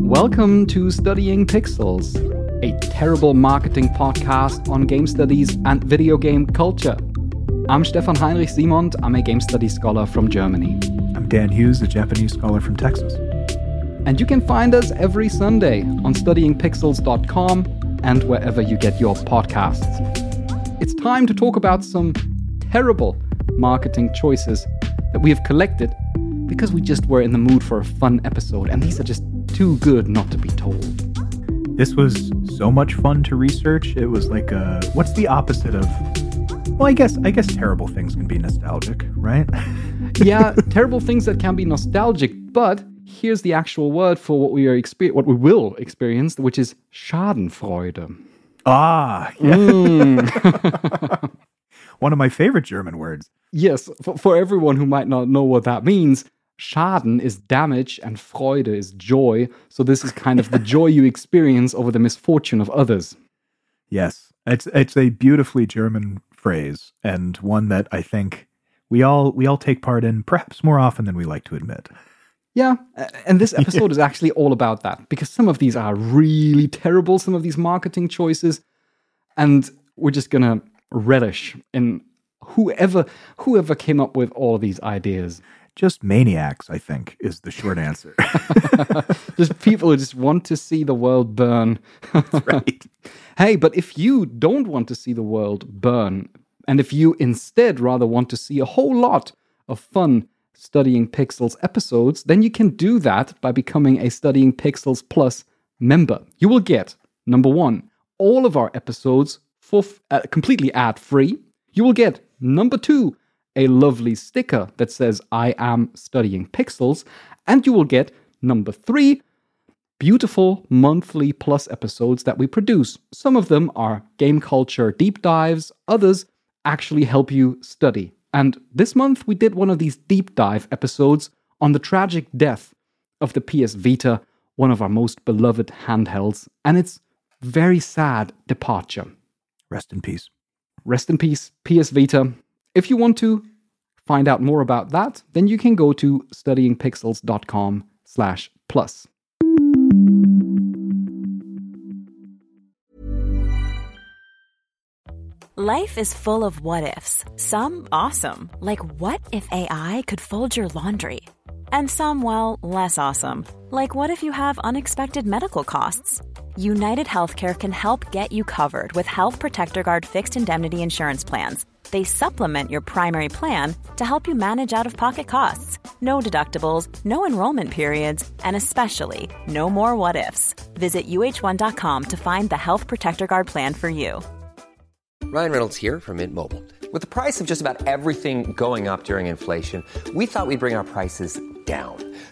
Welcome to Studying Pixels, a terrible marketing podcast on game studies and video game culture. I'm Stefan Heinrich Simond. I'm a game studies scholar from Germany. I'm Dan Hughes, a Japanese scholar from Texas. And you can find us every Sunday on studyingpixels.com and wherever you get your podcasts. It's time to talk about some terrible marketing choices that we have collected because we just were in the mood for a fun episode, and these are just too good not to be told. This was so much fun to research. It was like a what's the opposite of well, I guess I guess terrible things can be nostalgic, right? yeah, terrible things that can be nostalgic, but here's the actual word for what we are exper- what we will experience, which is Schadenfreude. Ah, yeah. Mm. One of my favorite German words. Yes, for, for everyone who might not know what that means, Schaden is damage and Freude is joy. So this is kind of the joy you experience over the misfortune of others. Yes, it's it's a beautifully German phrase and one that I think we all we all take part in perhaps more often than we like to admit. Yeah, and this episode is actually all about that because some of these are really terrible, some of these marketing choices, and we're just gonna relish in whoever whoever came up with all of these ideas just maniacs, I think, is the short answer. just people who just want to see the world burn. right. Hey, but if you don't want to see the world burn, and if you instead rather want to see a whole lot of fun Studying Pixels episodes, then you can do that by becoming a Studying Pixels Plus member. You will get, number one, all of our episodes for uh, completely ad free. You will get, number two, a lovely sticker that says, I am studying pixels. And you will get number three, beautiful monthly plus episodes that we produce. Some of them are game culture deep dives, others actually help you study. And this month we did one of these deep dive episodes on the tragic death of the PS Vita, one of our most beloved handhelds, and its very sad departure. Rest in peace. Rest in peace, PS Vita. If you want to find out more about that, then you can go to studyingpixels.com slash plus. Life is full of what ifs. Some awesome, like what if AI could fold your laundry? And some, well, less awesome, like what if you have unexpected medical costs? United Healthcare can help get you covered with Health Protector Guard fixed indemnity insurance plans they supplement your primary plan to help you manage out of pocket costs. No deductibles, no enrollment periods, and especially no more what ifs. Visit uh1.com to find the Health Protector Guard plan for you. Ryan Reynolds here from Mint Mobile. With the price of just about everything going up during inflation, we thought we'd bring our prices down.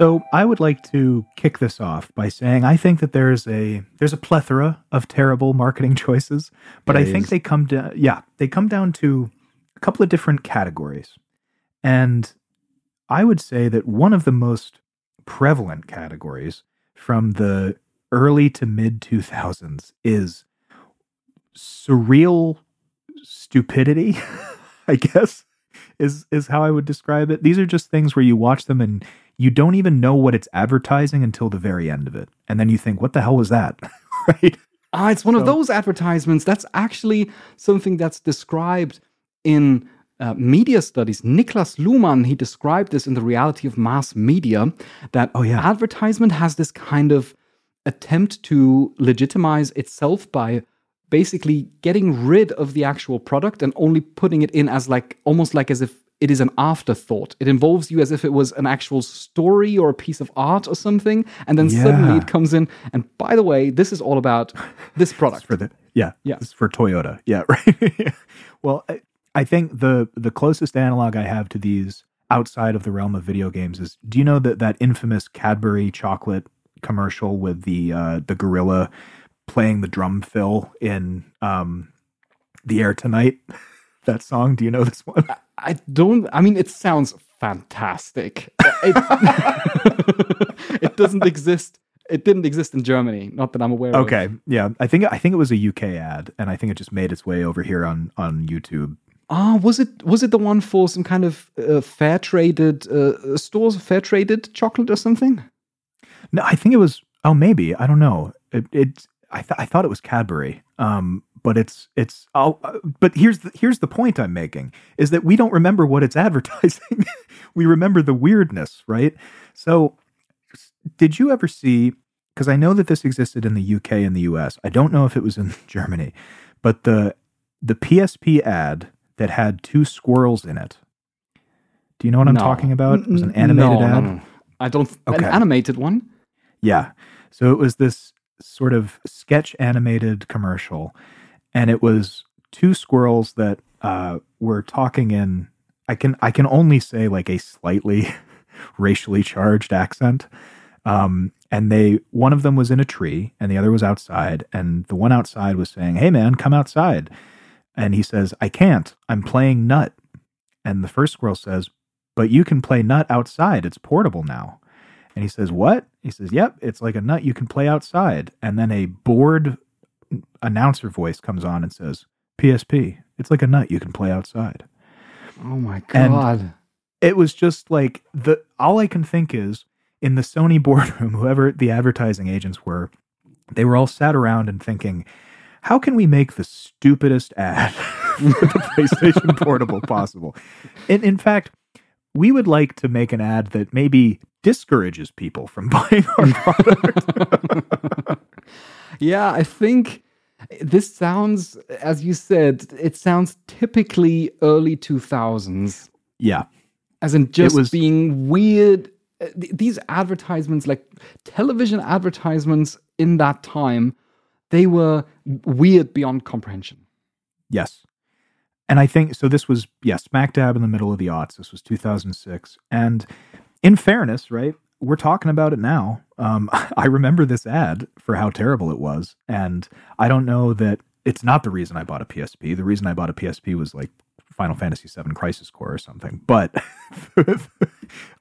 So I would like to kick this off by saying I think that there's a there's a plethora of terrible marketing choices, but I think they come to yeah, they come down to a couple of different categories. And I would say that one of the most prevalent categories from the early to mid 2000s is surreal stupidity, I guess is is how I would describe it. These are just things where you watch them and you don't even know what it's advertising until the very end of it. And then you think, what the hell was that? right? Ah, it's one so, of those advertisements. That's actually something that's described in uh, media studies. Niklas Luhmann, he described this in the reality of mass media that oh, yeah. advertisement has this kind of attempt to legitimize itself by basically getting rid of the actual product and only putting it in as like almost like as if it is an afterthought. It involves you as if it was an actual story or a piece of art or something, and then yeah. suddenly it comes in. And by the way, this is all about this product for the yeah yeah this is for Toyota yeah right. well, I, I think the the closest analog I have to these outside of the realm of video games is do you know that that infamous Cadbury chocolate commercial with the uh, the gorilla playing the drum fill in um, "The Air Tonight"? That song. Do you know this one? I don't. I mean, it sounds fantastic. It, it doesn't exist. It didn't exist in Germany. Not that I'm aware of. Okay, yeah, I think I think it was a UK ad, and I think it just made its way over here on on YouTube. Ah, was it was it the one for some kind of uh, fair traded uh, stores, fair traded chocolate or something? No, I think it was. Oh, maybe I don't know. It, it I th- I thought it was Cadbury. Um, but it's it's. Uh, but here's the here's the point I'm making is that we don't remember what it's advertising. we remember the weirdness, right? So, did you ever see? Because I know that this existed in the UK and the US. I don't know if it was in Germany, but the the PSP ad that had two squirrels in it. Do you know what I'm No. talking about? It was an animated no, ad. No, no. I don't. okay. An animated one. Yeah. So it was this sort of sketch animated commercial, and it was two squirrels that uh, were talking in. I can I can only say like a slightly racially charged accent. Um, and they one of them was in a tree and the other was outside, and the one outside was saying, "Hey man, come outside," and he says, "I can't. I'm playing nut." And the first squirrel says, "But you can play nut outside. It's portable now." And he says, What? He says, Yep, it's like a nut you can play outside. And then a bored announcer voice comes on and says, PSP, it's like a nut you can play outside. Oh my And- god! It was just like the all I can think is in the Sony boardroom, whoever the advertising agents were, they were all sat around and thinking, how can we make the stupidest ad for the PlayStation Portable possible? And in fact, we would like to make an ad that maybe discourages people from buying our product. yeah, I think this sounds, as you said, it sounds typically early two thousands. yeah. as in just was- being weird. These advertisements, like television advertisements in that time, they were weird beyond comprehension. Yes. And I think so. This was, yeah, smack dab in the middle of the aughts. This was 2006. And in fairness, right, we're talking about it now. Um, I remember this ad for how terrible it was. And I don't know that it's not the reason I bought a PSP. The reason I bought a PSP was like Final Fantasy VII Crisis Core or something. But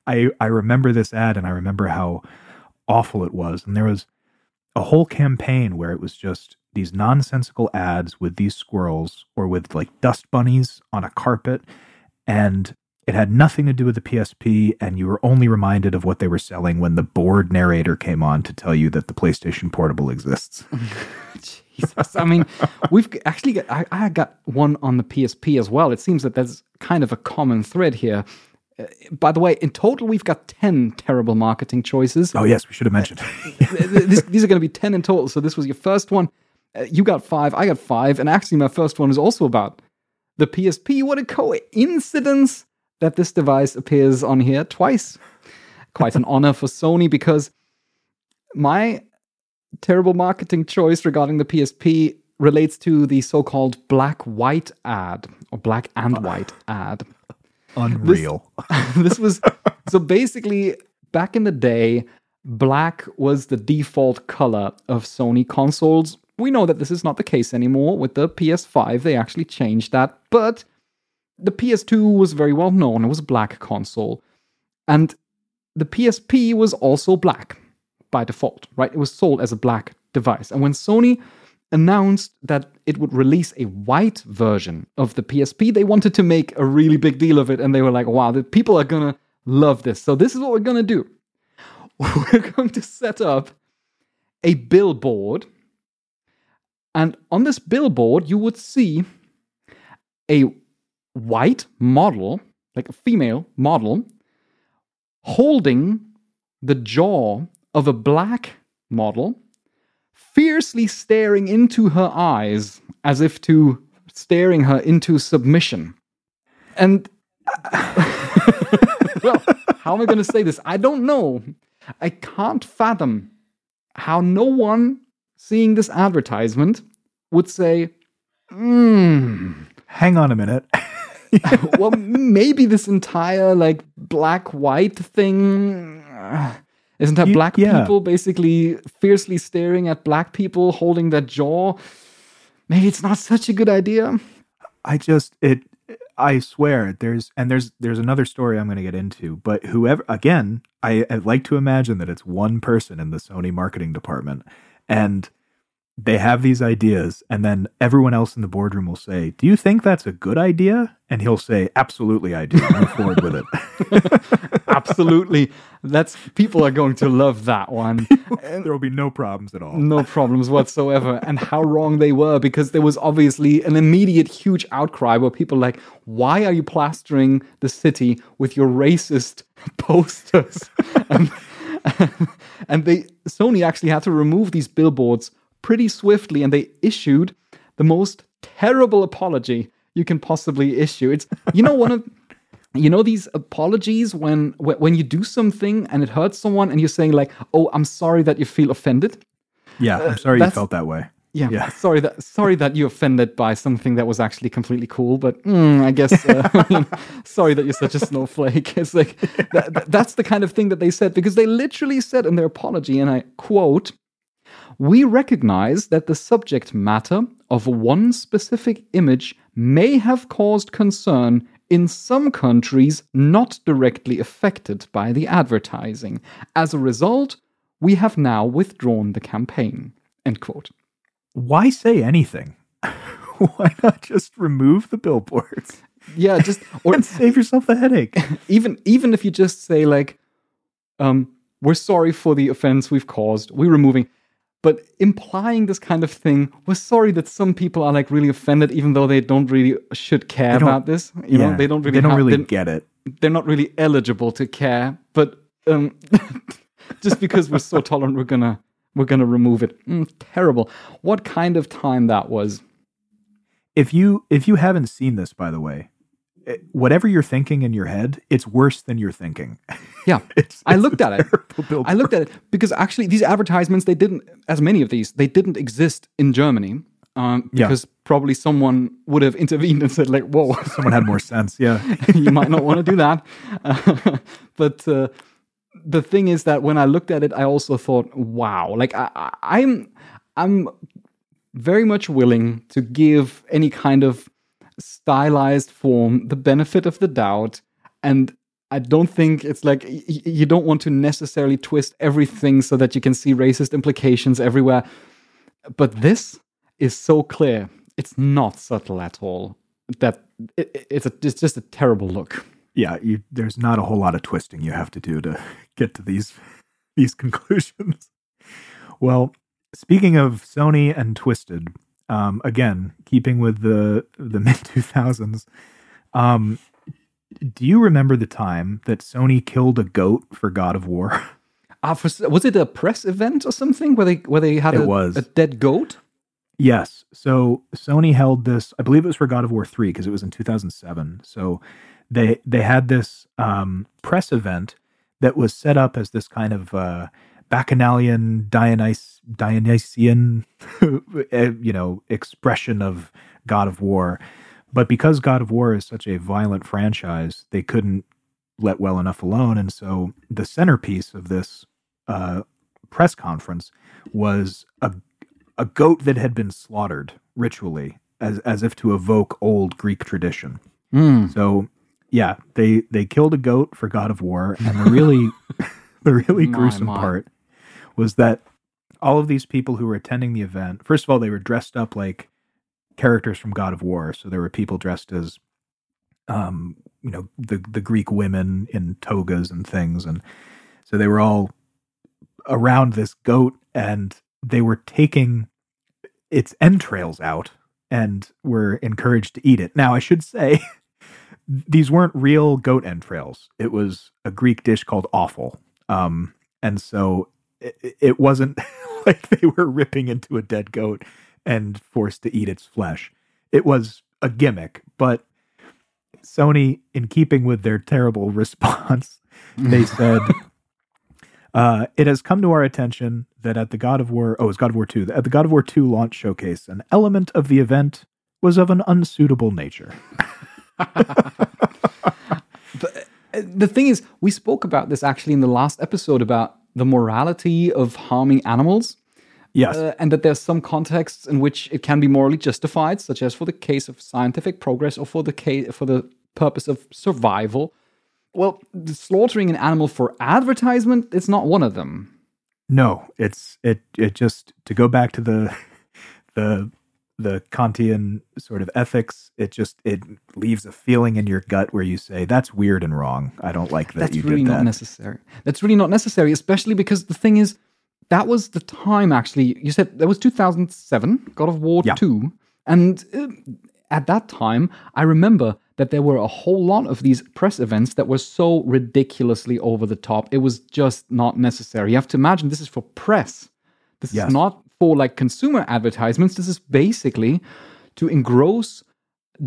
I, I remember this ad and I remember how awful it was. And there was a whole campaign where it was just these nonsensical ads with these squirrels or with like dust bunnies on a carpet and it had nothing to do with the PSP and you were only reminded of what they were selling when the bored narrator came on to tell you that the PlayStation Portable exists. Jesus, I mean, we've actually got, I, I got one on the PSP as well. It seems that there's kind of a common thread here. Uh, by the way, in total, we've got 10 terrible marketing choices. Oh yes, we should have mentioned. this, these are going to be 10 in total. So this was your first one. Uh, you got five, I got five. And actually, my first one is also about the PSP. What a coincidence that this device appears on here twice. Quite an honor for Sony because my terrible marketing choice regarding the PSP relates to the so called black white ad or black and white ad Unreal. this was so basically back in the day, black was the default color of Sony consoles. We know that this is not the case anymore. With the PS5, they actually changed that, but the PS2 was very well known. It was a black console. And the PSP was also black by default, right? It was sold as a black device. And when Sony announced that it would release a white version of the PSP, they wanted to make a really big deal of it. And they were like, wow, the people are going to love this. So this is what we're going to do. We're going to set up a billboard. And on this billboard, you would see a white model, like a female model, holding the jaw of a black model, fiercely staring into her eyes as if to staring her into submission. And well, how am I going to say this? I don't know. I can't fathom how no one seeing this advertisement would say, hmm, Hang on a minute. well, maybe this entire like black white thing. uh, Isn't that You- black yeah. people basically fiercely staring at black people holding their jaw? Maybe it's not such a good idea. I just it I swear there's and there's there's another story I'm going to get into, but whoever again, I, I like to imagine that it's one person in the Sony marketing department and they have these ideas and then everyone else in the boardroom will say, "Do you think that's a good idea?" And he'll say, "Absolutely, I do. Move forward with it." Absolutely. That's people are going to love that one. there will be no problems at all. No problems whatsoever. And how wrong they were because there was obviously an immediate huge outcry where people were like, why are you plastering the city with your racist posters? and, and they Sony actually had to remove these billboards pretty swiftly and they issued the most terrible apology you can possibly issue. It's you know one of you know these apologies when when you do something and it hurts someone and you're saying like, "Oh, I'm sorry that you feel offended." Yeah, I'm sorry you felt that way. Yeah, Yeah. sorry that sorry that you're offended by something that was actually completely cool, but mm, I guess uh, sorry that you're such a snowflake. It's like that- that's the kind of thing that they said because they literally said in their apology, and I quote, "We recognize that the subject matter of one specific image may have caused concern." In some countries, not directly affected by the advertising. As a result, we have now withdrawn the campaign. End quote. Why say anything? Why not just remove the billboards Yeah, just or and save yourself the headache? even even if you just say like, um, we're sorry for the offense we've caused, we're removing, but implying this kind of thing, we're sorry that some people are like really offended, even though they don't really should care about this. You know, they don't really they don't have- really get it. they're not really eligible to care. But um, just because we're so tolerant, we're gonna we're gonna remove it. Mm, terrible. What kind of time that was? If you if you haven't seen this, by the way, whatever you're thinking in your head, it's worse than you're thinking. Yeah, It's- I it's looked at it. billboard. I looked at it because actually these advertisements they didn't, as many of these, they didn't exist in Germany. Um, Yeah. because probably someone would have intervened and said like, "Whoa, Someone had more sense. Yeah. you might not want to do that." Uh, but uh, the thing is that when I looked at it, I also thought, "Wow!" Like I, I, I'm, I'm very much willing to give any kind of stylized form the benefit of the doubt and I don't think it's like y- you don't want to necessarily twist everything so that you can see racist implications everywhere. But this is so clear. It's not subtle at all. That it- it's a, it's just a terrible look. Yeah. You, there's not a whole lot of twisting you have to do to get to these these conclusions. Well, speaking of Sony and Twisted, um, again, keeping with the the mid two thousands, um, do you remember the time that Sony killed a goat for God of War? Ah, for, was it a press event or something where they where they had It a, was. a dead goat? Yes. So Sony held this. I believe it was for God of War three because it was in two thousand seven. So they they had this um, press event that was set up as this kind of uh, bacchanalian Dionys, Dionysian, eh, you know, expression of God of War. But because God of War is such a violent franchise, they couldn't let well enough alone, and so the centerpiece of this uh, press conference was a a goat that had been slaughtered ritually as as if to evoke old Greek tradition. So yeah, they they killed a goat for God of War, and the really the really My, gruesome my. part was that all of these people who were attending the event, first of all, they were dressed up like characters from God of War. So there were people dressed as um, you know, the the Greek women in togas and things, and so they were all around this goat, and they were taking its entrails out and were encouraged to eat it. Now, I should say, these weren't real goat entrails. It was a Greek dish called offal, um, and so it, it wasn't like they were ripping into a dead goat and forced to eat its flesh. It was a gimmick, but Sony, in keeping with their terrible response, they said, uh, "It has come to our attention that at the God of War, oh, it was God of War two, at the God of War two launch showcase, an element of the event was of an unsuitable nature." Uh, the thing is, we spoke about this actually in the last episode about the morality of harming animals. Yes. Uh, and that there's some contexts in which it can be morally justified, such as for the case of scientific progress or for the case for the purpose of survival. Well, slaughtering an animal for advertisement, it's not one of them. No, it's it it just to go back to the the the Kantian sort of ethics, it just it leaves a feeling in your gut where you say that's weird and wrong. I don't like that That's you really did that. not necessary. That's really not necessary, especially because the thing is, that was the time actually. You said that was 2007, God of War Yeah. 2. And uh, at that time, I remember that there were a whole lot of these press events that were so ridiculously over the top. It was just not necessary. You have to imagine this is for press. This Yes. is not for like consumer advertisements. This is basically to engross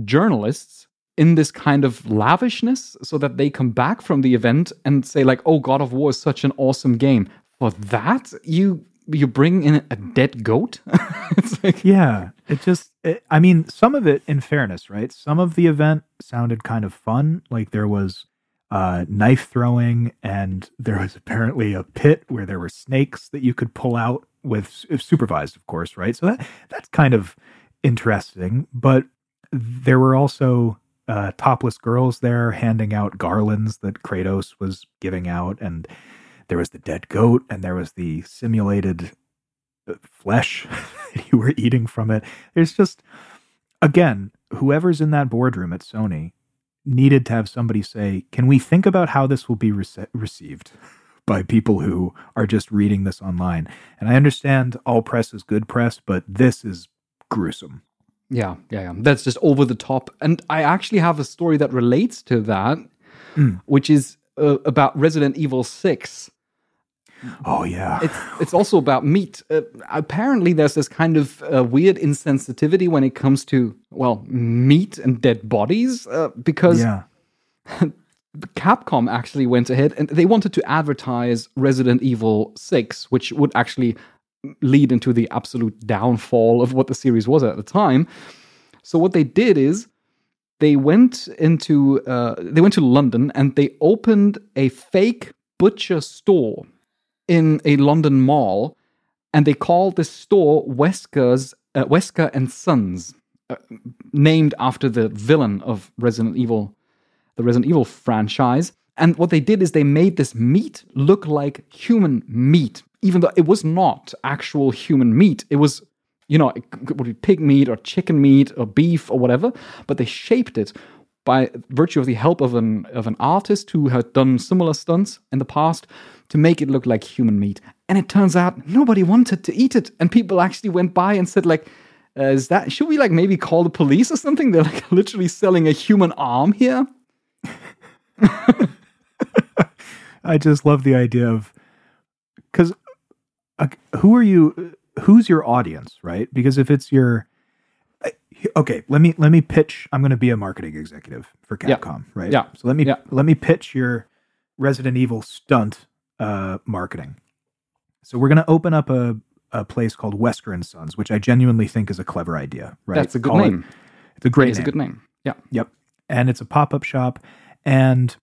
journalists in this kind of lavishness so that they come back from the event and say like oh god of war is such an awesome game for that you you bring in a dead goat it's like Yeah, it just, it, I mean, some of it, in fairness, right? Some of the event sounded kind of fun. Like there was uh, knife throwing, and there was apparently a pit where there were snakes that you could pull out with supervised, of course, right? So that that's kind of interesting. But there were also uh, topless girls there handing out garlands that Kratos was giving out, and there was the dead goat, and there was the simulated uh, flesh that you were eating from it. There's just, again, whoever's in that boardroom at Sony needed to have somebody say, "Can we think about how this will be rece- received?" By people who are just reading this online. And I understand all press is good press, but this is gruesome. yeah yeah yeah that's just over the top and i actually have a story that relates to that which is uh, about resident evil 6 Oh, yeah. it's it's also about meat. Uh, apparently, there's this kind of uh, weird insensitivity when it comes to well meat and dead bodies uh, because yeah. Capcom actually went ahead and they wanted to advertise Resident Evil 6, which would actually lead into the absolute downfall of what the series was at the time. So what they did is they went into uh, they went to London and they opened a fake butcher store in a London mall, and they called this store Wesker's uh, Wesker and Sons, uh, named after the villain of Resident Evil, the Resident Evil franchise. And what they did is they made this meat look like human meat, even though it was not actual human meat. It was, you know, it would be pig meat or chicken meat or beef or whatever, but they shaped it by virtue of the help of an of an artist who had done similar stunts in the past to make it look like human meat. And it turns out nobody wanted to eat it, and people actually went by and said like, uh, "Is that should we like maybe call the police or something?" They're like literally selling a human arm here. I just love the idea of because uh, who are you? Who's your audience, right? Because if it's your okay, let me let me pitch. I'm going to be a marketing executive for Yeah. Capcom, right? Yeah. So let me Yeah. let me pitch your Resident Evil stunt uh, marketing. So we're going to open up a a place called Wesker and Sons, which I genuinely think is a clever idea. Right? That's a good Call it- name. it's a great It's a good name. Yeah. Yep. And it's a pop up shop. And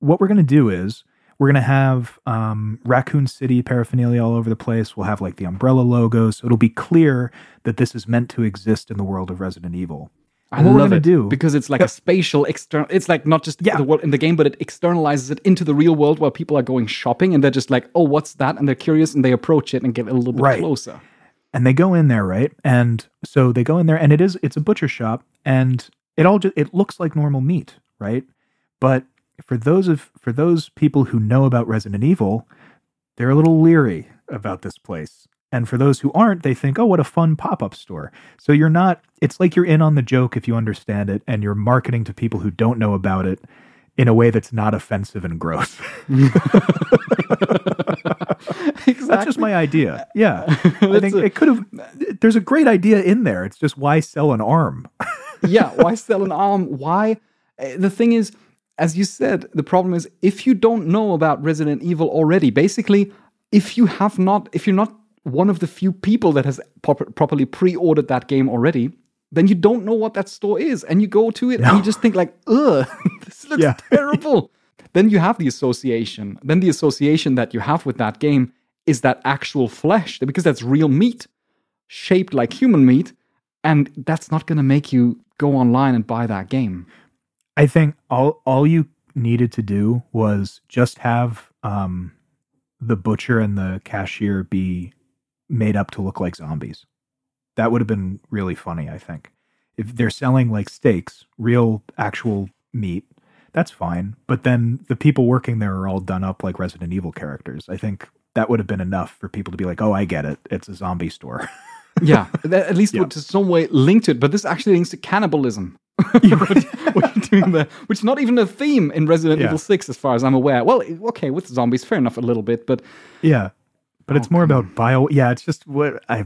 what we're going to do is we're going to have um, Raccoon City paraphernalia all over the place. We'll have like the umbrella logos. So it'll be clear that this is meant to exist in the world of Resident Evil. I what we're love gonna it do because it's like a spatial external. It's like not just Yeah. the world in the game, but it externalizes it into the real world where people are going shopping and they're just like, "Oh, what's that?" and they're curious and they approach it and get a little bit Right. closer. and they go in there right and so they go in there and it is it's a butcher shop and it all just it looks like normal meat right but for those of for those people who know about resident evil they're a little leery about this place and for those who aren't they think oh what a fun pop-up store so you're not it's like you're in on the joke if you understand it and you're marketing to people who don't know about it in a way that's not offensive and gross exactly. That's just my idea. Yeah. I think a- it could have there's a great idea in there. It's just why sell an arm? yeah, why sell an arm? Why? Uh, The thing is, as you said, the problem is if you don't know about Resident Evil already, basically, if you have not, if you're not one of the few people that has prop- properly pre-ordered that game already, then you don't know what that store is, and you go to it and you just think like, ugh, this looks Yeah. terrible. then you have the association. Then the association that you have with that game is that actual flesh, because that's real meat, shaped like human meat, and that's not going to make you go online and buy that game. I think all all you needed to do was just have um, the butcher and the cashier be made up to look like zombies. That would have been really funny, I think. If they're selling like steaks, real actual meat, that's fine. But then the people working there are all done up like Resident Evil characters. I think that would have been enough for people to be like, "Oh, I get it. It's a zombie store." yeah, at least yeah. to some way linked to it. But this actually links to cannibalism. you're doing there, which is not even a theme in Resident yeah. Evil Six, as far as I'm aware. Well, okay, with zombies, fair enough, a little bit, but yeah, but oh, it's more about bio. Yeah, it's just what I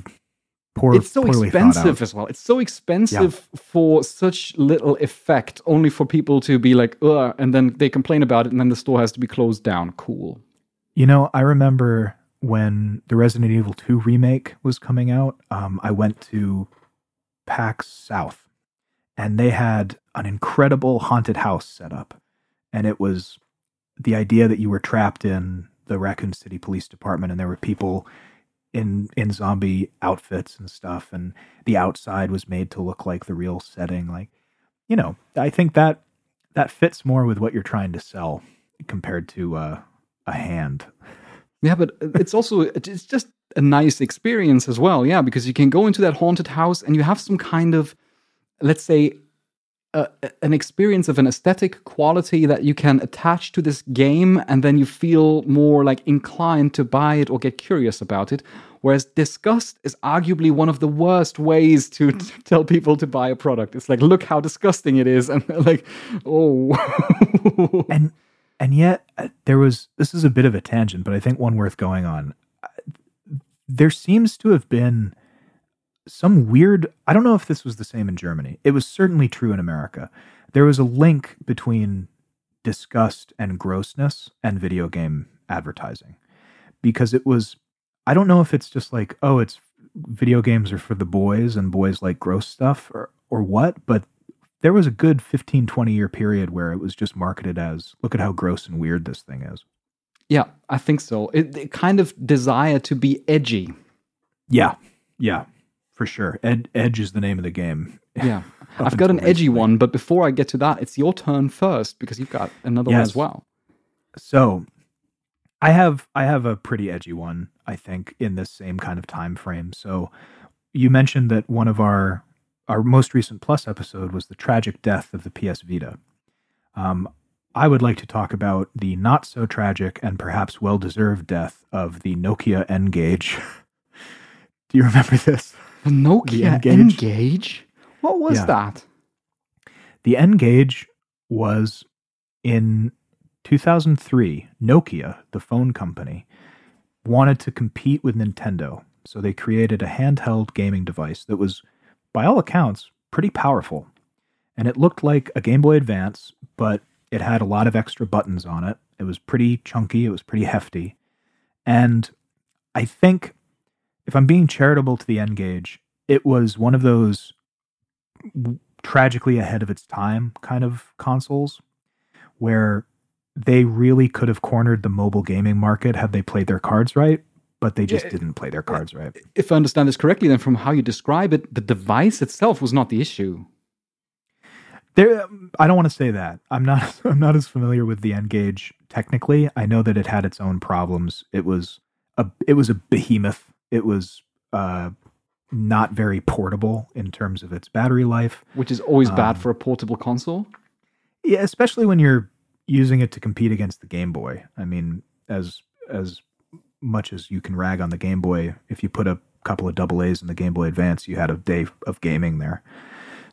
poor. It's so expensive as well. It's so expensive yeah. for such little effect, only for people to be like, ugh, and then they complain about it, and then the store has to be closed down. Cool. You know, I remember when the Resident Evil 2 remake was coming out, um, I went to PAX South and they had an incredible haunted house set up. And it was the idea that you were trapped in the Raccoon City Police Department and there were people in in zombie outfits and stuff and the outside was made to look like the real setting like you know i think that that fits more with what you're trying to sell compared to uh, a hand yeah, but it's also it's just a nice experience as well. Yeah, because you can go into that haunted house and you have some kind of, let's say, uh, an experience of an aesthetic quality that you can attach to this game, and then you feel more like inclined to buy it or get curious about it. Whereas disgust is arguably one of the worst ways to, to tell people to buy a product. It's like, look how disgusting it is, and like, oh. and and yet uh, there was this is a bit of a tangent, but I think one worth going on. Uh, there seems to have been some weird. I don't know if this was the same in Germany. It was certainly true in America. There was a link between disgust and grossness and video game advertising because it was. I don't know if it's just like oh, it's video games are for the boys and boys like gross stuff or or what, but there was a good 15, 20 year period where it was just marketed as look at how gross and weird this thing is. Yeah, I think so. It, it kind of desire to be edgy. Yeah, yeah, for sure. Ed, Edge is the name of the game. Yeah. I've got an edgy one, but before I get to that, it's your turn first because you've got another yes. one as well. So I have I have a pretty edgy one, I think, in this same kind of time frame. So you mentioned that one of our our most recent Plus episode was the tragic death of the PS Vita. Um, I would like to talk about the not so tragic and perhaps well deserved death of the Nokia N Gage. Do you remember this? The Nokia the N Gage? What was yeah. that? The N Gage was in 2003. Nokia, the phone company, wanted to compete with Nintendo. So they created a handheld gaming device that was by all accounts, pretty powerful. And it looked like a Game Boy Advance, but it had a lot of extra buttons on it. It was pretty chunky, it was pretty hefty. And I think, if I'm being charitable to the N Gage, it was one of those tragically ahead of its time kind of consoles where they really could have cornered the mobile gaming market had they played their cards right but they just yeah, didn't play their cards right. If I understand this correctly, then from how you describe it, the device itself was not the issue. There, I don't want to say that. I'm not. I'm not as familiar with the N Gage technically. I know that it had its own problems. It was a. It was a behemoth. It was uh, not very portable in terms of its battery life, which is always um, bad for a portable console. Yeah, especially when you're using it to compete against the Game Boy. I mean, as as much as you can rag on the Game Boy, if you put a couple of double A's in the Game Boy Advance, you had a day of gaming there.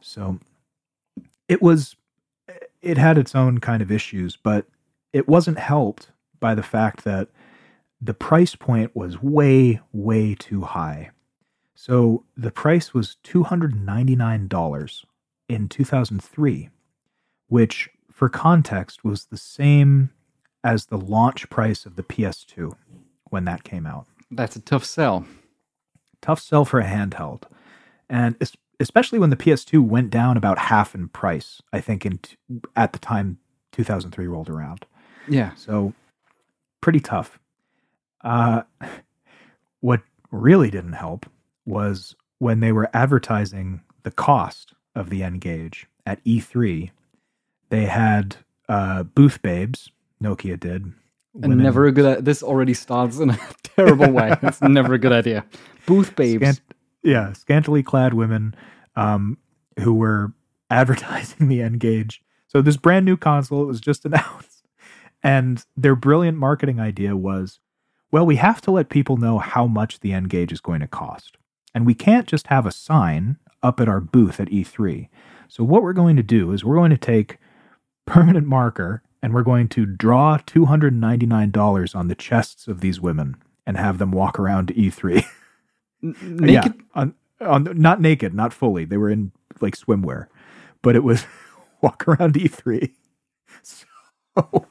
So it was, it had its own kind of issues, but it wasn't helped by the fact that the price point was way, way too high. So the price was $299 in 2003, which for context was the same as the launch price of the PS2 when that came out. That's a tough sell. Tough sell for a handheld. And especially when the PS2 went down about half in price, I think in t- at the time 2003 rolled around. Yeah. So pretty tough. Uh, what really didn't help was when they were advertising the cost of the N Gage at E3. They had uh, booth babes. Nokia did. And never a good. This already starts in a terrible way. It's never a good idea. Booth babes. Scant- yeah, scantily clad women um, who were advertising the N Gage. So this brand new console was just announced, and their brilliant marketing idea was, well, we have to let people know how much the N Gage is going to cost, and we can't just have a sign up at our booth at E3. So what we're going to do is we're going to take permanent marker and we're going to draw $299 on the chests of these women and have them walk around to E E3. Naked. Yeah, on, on not naked, not fully. They were in like swimwear, but it was walk around E3. So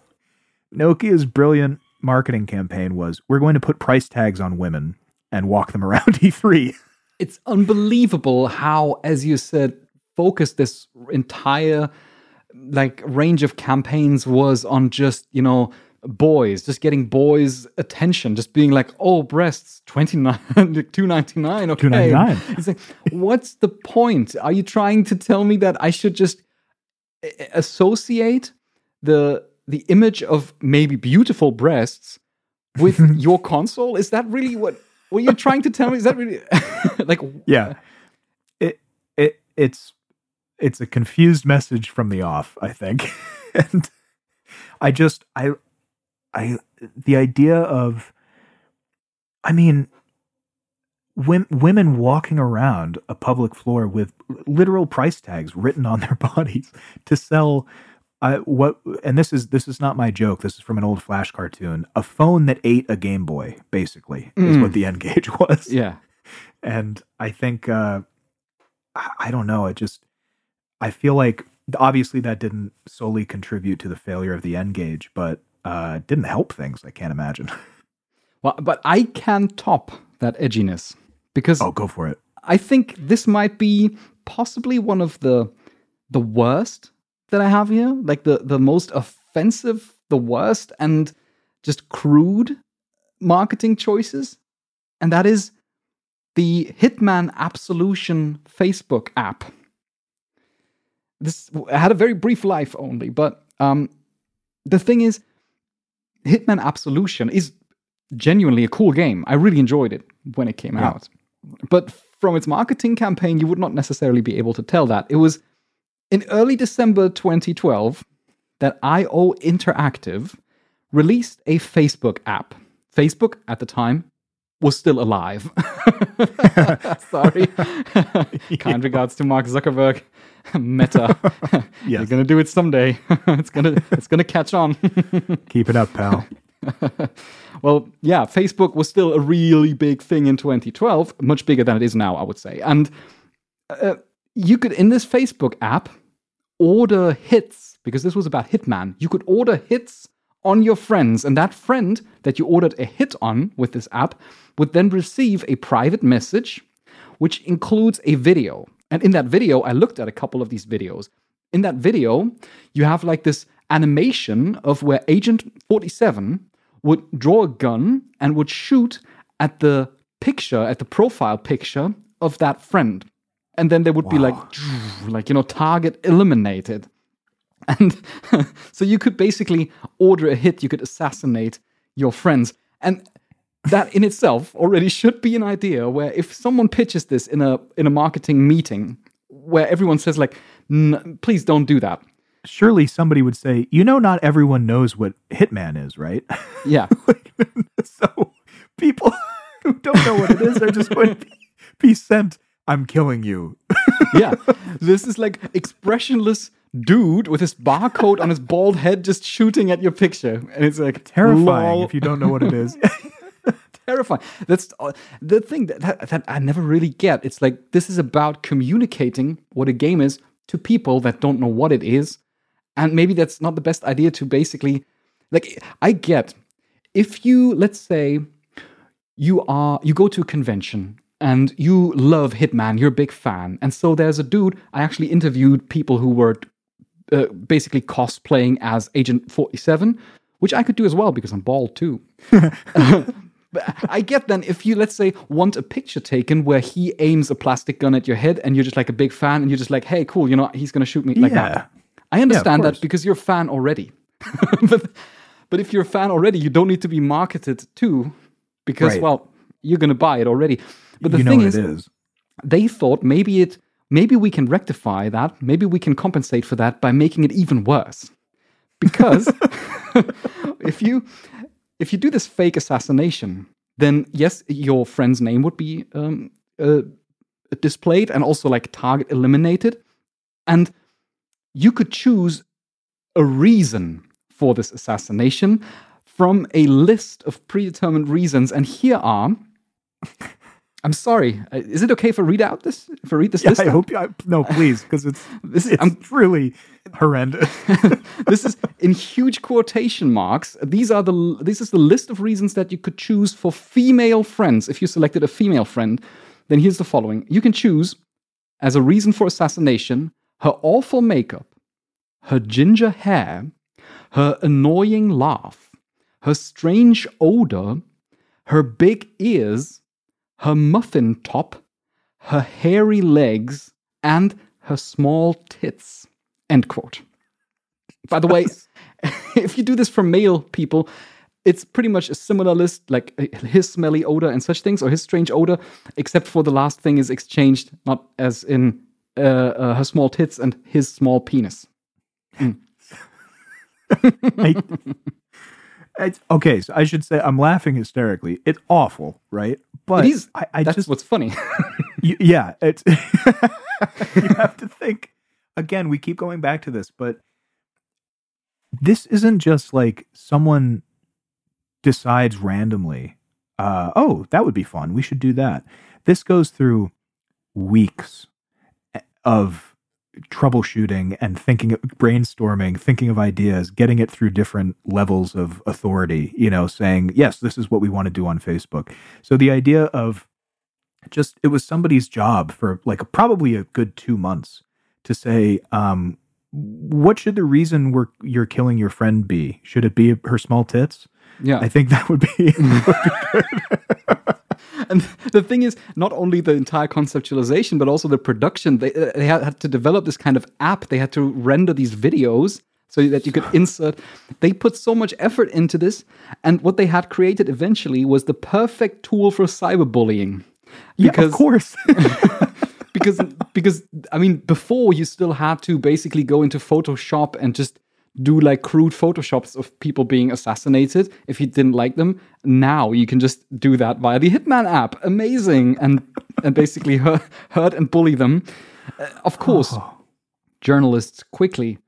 Nokia is brilliant marketing campaign was we're going to put price tags on women and walk them around E E3. It's unbelievable how, as you said, focused this entire like range of campaigns was on just you know boys, just getting boys' attention, just being like, oh, breasts, twenty nine, two ninety nine, okay, $2.99. It's like, what's the point? Are you trying to tell me that I should just associate the the image of maybe beautiful breasts with your console? Is that really what what you're trying to tell me? Is that really like Yeah. It it it's it's a confused message from the off, I think. and I just I I the idea of I mean women walking around a public floor with literal price tags written on their bodies to sell uh, what and this is this is not my joke this is from an old flash cartoon a phone that ate a game boy basically is Mm. what the N Gage was yeah and I think uh, I I don't know. It just I feel like obviously that didn't solely contribute to the failure of the N Gage, but uh, it didn't help things. I can't imagine. well, but I can top that edginess because oh, go for it. I think this might be possibly one of the the worst that I have here, like the the most offensive, the worst, and just crude marketing choices, and that is the Hitman Absolution Facebook app. This had a very brief life only, but um, the thing is, Hitman Absolution is genuinely a cool game. I really enjoyed it when it came Yeah. out. But from its marketing campaign, you would not necessarily be able to tell that. It was in early December 2012 that IO Interactive released a Facebook app. Facebook at the time was still alive. Sorry. kind regards to Mark Zuckerberg. Meta. You're gonna do it someday. it's gonna it's gonna catch on. Keep it up, pal. well, yeah, Facebook was still a really big thing in 2012, much bigger than it is now, I would say. And uh, you could, in this Facebook app, order hits, because this was about Hitman. You could order hits on your friends, and that friend that you ordered a hit on with this app would then receive a private message, which includes a video. And in that video, I looked at a couple of these videos. In that video, you have like this animation of where Agent 47 would draw a gun and would shoot at the picture, at the profile picture of that friend. And then they would be like, like, you know, target eliminated. And so you could basically order a hit, you could assassinate your friends. And that in itself already should be an idea where if someone pitches this in a in a marketing meeting where everyone says like "N- please don't do that Surely somebody would say, you know, not everyone knows what Hitman is, right? yeah so people who don't know what it is are just going to be, be sent, I'm killing you. yeah this is like expressionless dude with his barcode on his bald head just shooting at your picture and it's like Terrifying lol. if you don't know what it is. terrifying. That's uh, the thing that, that that I never really get. It's like this is about communicating what a game is to people that don't know what it is, and maybe that's not the best idea to basically like. I get if you let's say you are you go to a convention and you love Hitman, you're a big fan, and so there's a dude. I actually interviewed people who were uh, basically cosplaying as Agent 47 which I could do as well because I'm bald too. but I get then if you let's say want a picture taken where he aims a plastic gun at your head and you're just like a big fan and you're just like, hey, cool, you know, he's gonna shoot me like Yeah. that. I understand course. that because you're a fan already. but but if you're a fan already, you don't need to be marketed to because Right. well, you're gonna buy it already. But the you thing what is, it is. they thought maybe it maybe we can rectify that maybe we can compensate for that by making it even worse. Because if you if you do this fake assassination then yes your friend's name would be um, uh, displayed and also like target eliminated. And you could choose a reason for this assassination from a list of predetermined reasons. And here are I'm sorry. Uh, Is it okay if I read out this? If I read this Yeah, list? I hope you, I, no, please, because it's This is- I'm- really horrendous. this is in huge quotation marks. These are the this is the list of reasons that you could choose for female friends. If you selected a female friend, then here's the following. You can choose as a reason for assassination her awful makeup, her ginger hair, her annoying laugh, her strange odor, her big ears, her muffin top, her hairy legs, and her small tits. End quote. By the way, if you do this for male people, it's pretty much a similar list, like uh, his smelly odor and such things, or his strange odor, except for the last thing is exchanged, not as in uh, uh, her small tits and his small penis. I- it's, okay, so I should say I'm laughing hysterically. It's awful, right? But. I, I That's just what's funny. Y- yeah, it's you have to think again. We keep going back to this, but this isn't just like someone decides randomly. Uh, oh, that would be fun. We should do that. This goes through weeks eh, of troubleshooting and thinking, brainstorming, thinking of ideas, getting it through different levels of authority. You know, saying yes, this is what we want to do on Facebook. So the idea of just it was somebody's job for like probably a good two months to say um what should the reason we're you're killing your friend be should it be her small tits yeah. i think that would be, would be and the thing is, not only the entire conceptualization, but also the production. They, uh, they had, to develop this kind of app. They had to render these videos so that you could insert. They put so much effort into this, and what they had created eventually was the perfect tool for cyberbullying. yeah of course because because I mean, before you still had to basically go into Photoshop and just do like crude photoshops of people being assassinated if you didn't like them. Now you can just do that via the Hitman app. Amazing, and and basically hurt, hurt and bully them. Uh, of course, journalists quickly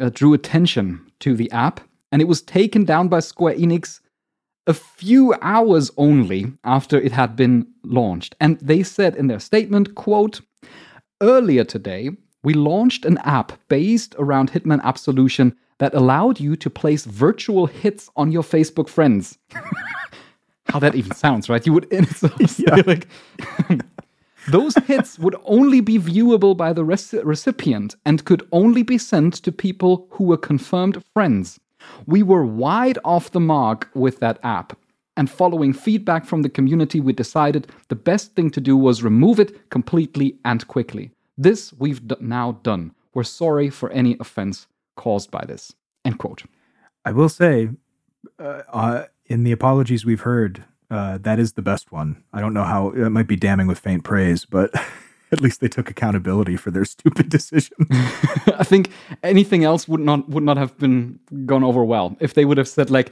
uh, drew attention to the app, and it was taken down by Square Enix a few hours only after it had been launched. And they said in their statement, quote, Earlier today, we launched an app based around Hitman Absolution that allowed you to place virtual hits on your Facebook friends. How that even sounds, right? You would instantly say, like, those hits would only be viewable by the reci- recipient and could only be sent to people who were confirmed friends. We were wide off the mark with that app. And following feedback from the community, we decided the best thing to do was remove it completely and quickly. This we've d- now done. We're sorry for any offense caused by this. End quote. i will say uh, uh, in the apologies we've heard uh, that is the best one i don't know how it might be damning with faint praise but at least they took accountability for their stupid decision I think anything else would not would not have been gone over well if they would have said like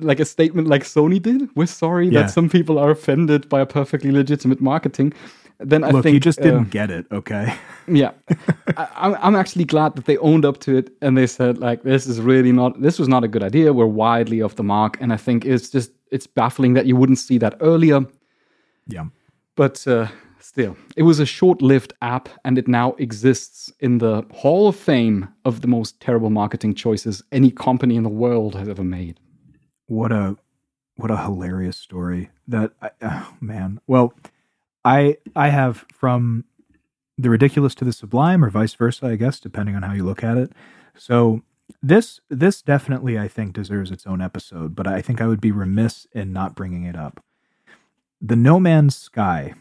like a statement like Sony did. We're sorry Yeah. that some people are offended by a perfectly legitimate marketing. Then I look think you just uh, didn't get it okay yeah, I, I'm I'm actually glad that they owned up to it and they said like this is really not this was not a good idea. We're widely off the mark, and I think it's just it's baffling that you wouldn't see that earlier. yeah But uh, still, it was a short lived app and it now exists in the Hall of Fame of the most terrible marketing choices any company in the world has ever made. what a what a hilarious story that I, oh, man well i i have from the ridiculous to the sublime or vice versa i guess depending on how you look at it so this this definitely I think deserves its own episode, but I think I would be remiss in not bringing it up. The No Man's Sky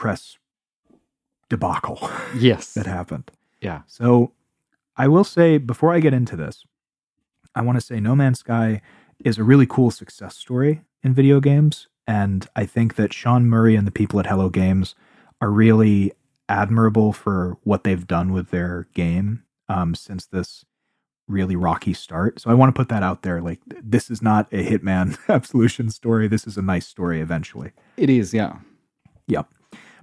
press debacle Yes. that happened. Yeah. So I will say before I get into this, I want to say No Man's Sky is a really cool success story in video games. And I think that Sean Murray and the people at Hello Games are really admirable for what they've done with their game um, since this really rocky start. So I want to put that out there. Like, this is not a Hitman Absolution story. This is a nice story eventually. It is, yeah. Yep.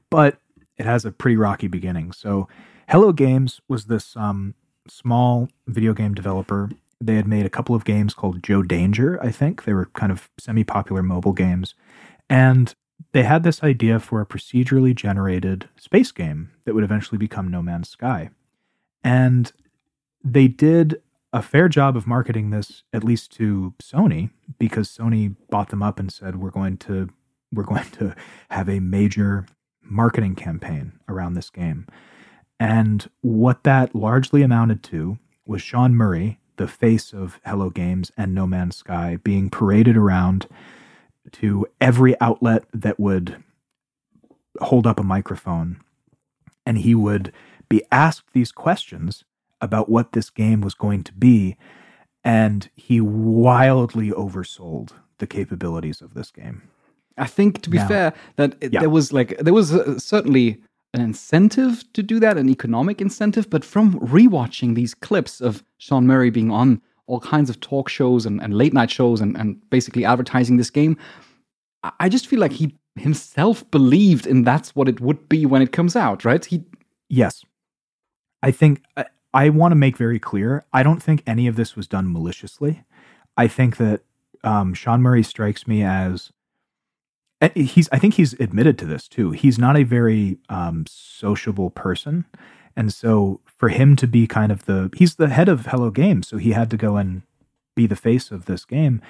But it has a pretty rocky beginning. So Hello Games was this um, small video game developer. They had made a couple of games called Joe Danger, I think. They were kind of semi popular mobile games. And they had this idea for a procedurally generated space game that would eventually become No Man's Sky. And they did a fair job of marketing this, at least to Sony, because Sony bought them up and said, We're going to we're going to have a major marketing campaign around this game. And what that largely amounted to was Sean Murray, the face of Hello Games and No Man's Sky, being paraded around to every outlet that would hold up a microphone. And he would be asked these questions about what this game was going to be. And he wildly oversold the capabilities of this game. I think, to be fair, that it, Yeah. there was like there was uh, certainly an incentive to do that, an economic incentive. But from rewatching these clips of Sean Murray being on all kinds of talk shows and, and late night shows and, and basically advertising this game, I- I just feel like he himself believed in that's what it would be when it comes out, right? He Yes. I think I, I want to make very clear I don't think any of this was done maliciously. I think that um, Sean Murray strikes me as eh, he's I think he's admitted to this too. He's not a very um, sociable person. And so for him to be kind of the he's the head of Hello Games, so he had to go and be the face of this game.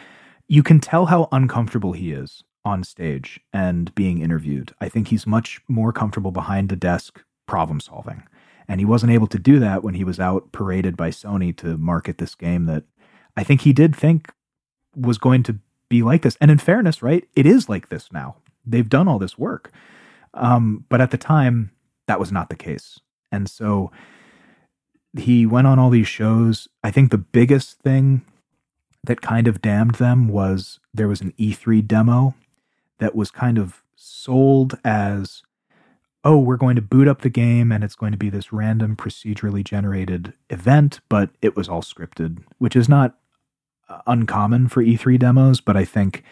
You can tell how uncomfortable he is on stage and being interviewed. I think he's much more comfortable behind a desk problem solving. And he wasn't able to do that when he was out paraded by Sony to market this game that I think he did think was going to be like this. And in fairness, right, it is like this now. They've done all this work. Um, but at the time, that was not the case. And so he went on all these shows. I think the biggest thing that kind of damned them was there was an E3 demo that was kind of sold as oh, we're going to boot up the game and it's going to be this random procedurally generated event, but it was all scripted, which is not uncommon for E3 demos, but I think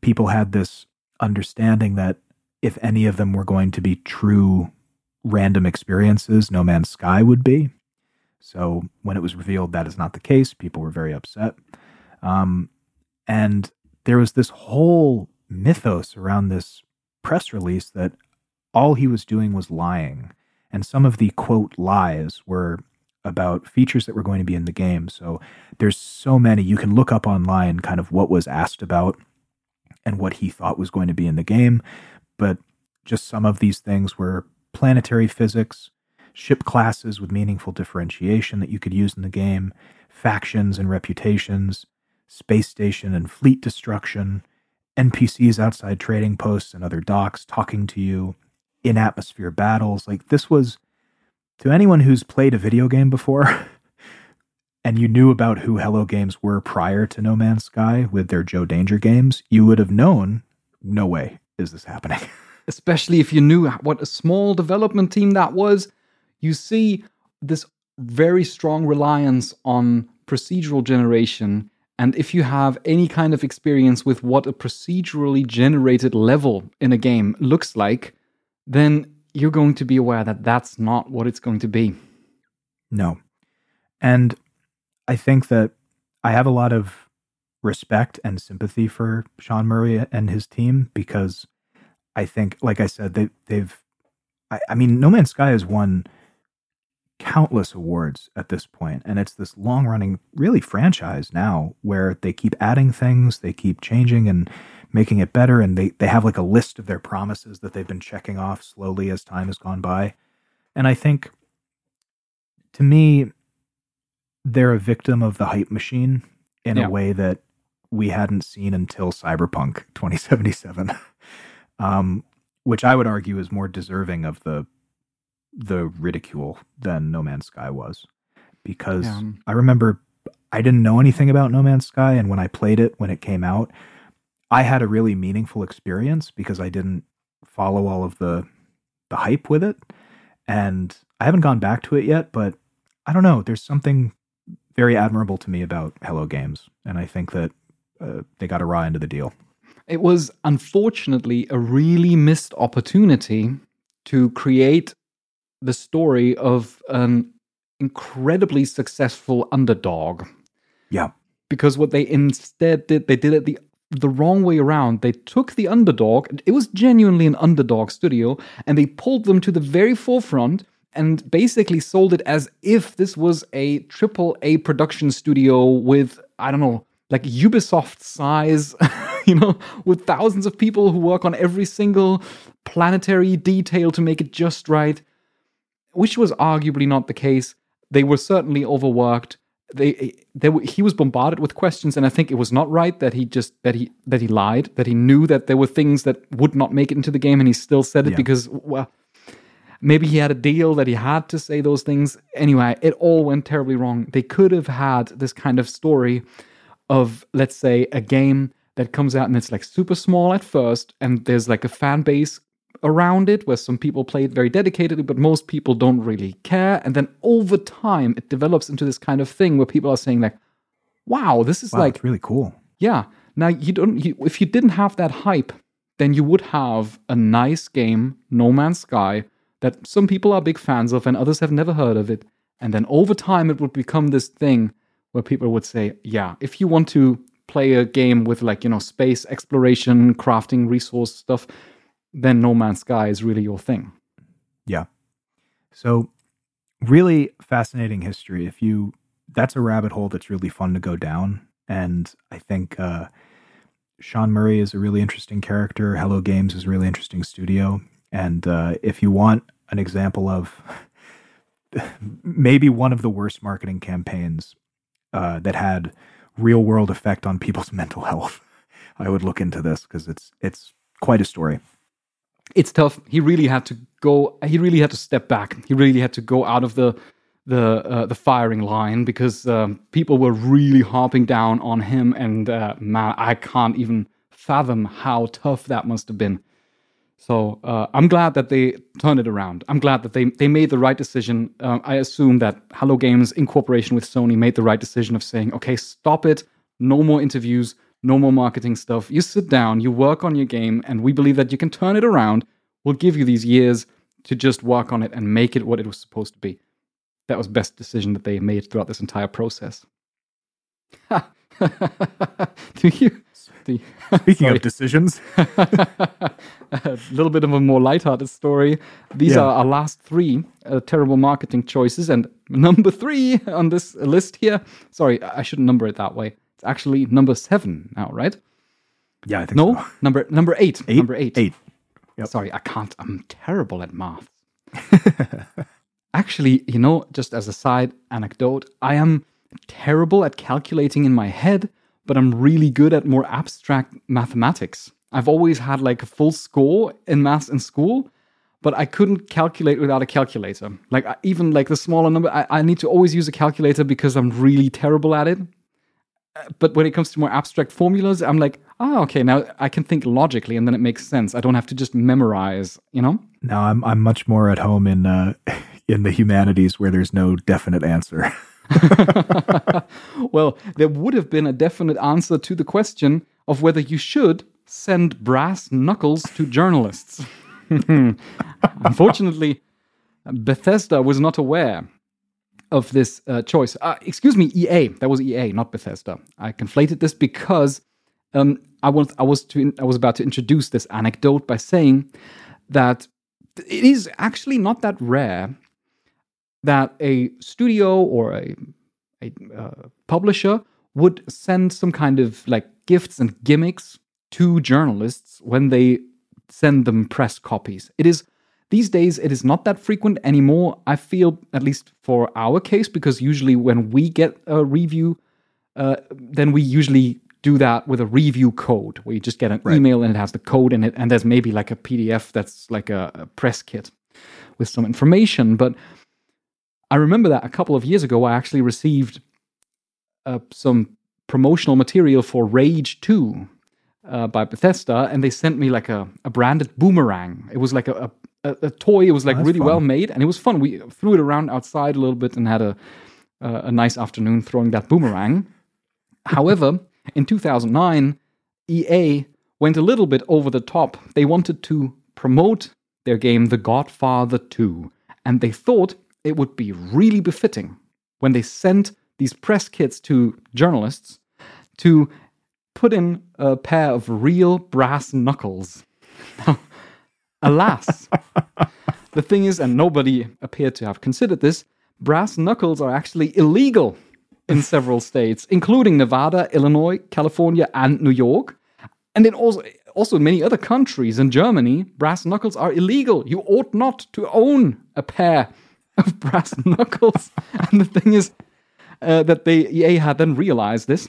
people had this understanding that if any of them were going to be true random experiences, No Man's Sky would be. So when it was revealed that is not the case, people were very upset. Um, and there was this whole mythos around this press release that all he was doing was lying. And some of the quote lies were about features that were going to be in the game. So there's so many. You can look up online kind of what was asked about and what he thought was going to be in the game. But just some of these things were planetary physics, ship classes with meaningful differentiation that you could use in the game, factions and reputations, space station and fleet destruction, NPCs outside trading posts and other docks talking to you, in atmosphere battles. Like this was to anyone who's played a video game before and you knew about who Hello Games were prior to No Man's Sky with their Joe Danger games, you would have known no way is this happening. especially if you knew what a small development team that was, you see this very strong reliance on procedural generation. And if you have any kind of experience with what a procedurally generated level in a game looks like, then you're going to be aware that that's not what it's going to be. No. And I think that I have a lot of respect and sympathy for Sean Murray and his team because I think, like I said, they, they've, I, I mean, No Man's Sky has won countless awards at this point, and it's this long running, really franchise now where they keep adding things, they keep changing and making it better, and they, they have like a list of their promises that they've been checking off slowly as time has gone by. And I think to me, they're a victim of the hype machine in Yeah. a way that we hadn't seen until Cyberpunk 2077, um, which I would argue is more deserving of the the ridicule than No Man's Sky was, because Yeah. I remember I didn't know anything about No Man's Sky, and when I played it when it came out, I had a really meaningful experience because I didn't follow all of the the hype with it, and I haven't gone back to it yet, but I don't know. There's something very admirable to me about Hello Games, and I think that uh, they got a raw end of the deal. It was unfortunately a really missed opportunity to create the story of an incredibly successful underdog. Yeah, Because what they instead did, they did it the the wrong way around. They took the underdog, it was genuinely an underdog studio, and they pulled them to the very forefront and basically sold it as if this was a triple A production studio with, I don't know, like Ubisoft size, you know, with thousands of people who work on every single planetary detail to make it just right, which was arguably not the case. They were certainly overworked. They, they, were- he was bombarded with questions, and I think it was not right that he just that he that he lied, that he knew that there were things that would not make it into the game, and he still said it Yeah. because well, maybe he had a deal that he had to say those things. Anyway, it all went terribly wrong. They could have had this kind of story of, let's say, a game that comes out and it's like super small at first, and there's like a fan base around it where some people play it very dedicatedly, but most people don't really care. And then over time, it develops into this kind of thing where people are saying, like, wow, this is wow, like really cool. yeah. Now you don't. You, if you didn't have that hype, then you would have a nice game, No Man's Sky, that some people are big fans of and others have never heard of it. And then over time, it would become this thing where people would say, "Yeah, if you want to play a game with like you know space exploration, crafting, resource stuff, then No Man's Sky is really your thing." Yeah. So, really fascinating history. If you, that's a rabbit hole that's really fun to go down. And I think uh, Sean Murray is a really interesting character. Hello Games is a really interesting studio. And uh, if you want an example of maybe one of the worst marketing campaigns uh, that had real world effect on people's mental health, I would look into this because it's it's quite a story. It's tough. He really had to go. He really had to step back. He really had to go out of the the uh, the firing line because um, people were really harping down on him, and uh, man, I can't even fathom how tough that must have been. So uh, I'm glad that they turned it around. I'm glad that they they made the right decision. Um, I assume that Hello Games, in cooperation with Sony, made the right decision of saying, "Okay, stop it. No more interviews. No more marketing stuff. You sit down. You work on your game, and we believe that you can turn it around. We'll give you these years to just work on it and make it what it was supposed to be." That was best decision that they made throughout this entire process. do you? Do you Speaking of decisions, a little bit of a more lighthearted story. These Yeah. are our last three uh, terrible marketing choices, and number three on this list here. Sorry, I shouldn't number it that way. It's actually number seven now, right? yeah, I think No, so. number number eight. Eight? Number eight. Eight. Yep. Sorry, I can't. I'm terrible at math. Actually, you know, just as a side anecdote, I am terrible at calculating in my head, but I'm really good at more abstract mathematics. I've always had like a full score in maths in school, but I couldn't calculate without a calculator. Like I- even like the smaller number, I, I need to always use a calculator because I'm really terrible at it. But when it comes to more abstract formulas, I'm like, oh, okay, now I can think logically, and then it makes sense. I don't have to just memorize, you know. No, I'm I'm much more at home in uh, in the humanities where there's no definite answer. well, there would have been a definite answer to the question of whether you should send brass knuckles to journalists. Unfortunately, Bethesda was not aware of this uh, choice. Uh, excuse me, EA. That was EA, not Bethesda. I conflated this because um, I was I was to I was about to introduce this anecdote by saying that it is actually not that rare that a studio or a a uh, publisher would send some kind of like gifts and gimmicks to journalists when they send them press copies. It is These days, it is not that frequent anymore. I feel, at least for our case, because usually when we get a review, uh, then we usually do that with a review code where you just get an Right. email and it has the code in it, and there's maybe like a PDF that's like a, a press kit with some information. But I remember that a couple of years ago, I actually received uh, some promotional material for Rage 2 uh, by Bethesda, and they sent me like a, a branded boomerang. It was like a, a, a toy. It was like oh, that's really fun. well made, and it was fun. We threw it around outside a little bit and had a a, a nice afternoon throwing that boomerang. However, in 2009, EA went a little bit over the top. They wanted to promote their game The Godfather 2, and they thought it would be really befitting when they sent these press kits to journalists to put in a pair of real brass knuckles. Now, alas, the thing is, and nobody appeared to have considered this, brass knuckles are actually illegal in several states, including Nevada, Illinois, California, and New York. And in also also in many other countries in Germany, brass knuckles are illegal. You ought not to own a pair of brass knuckles. and the thing is uh, that they EA had then realized this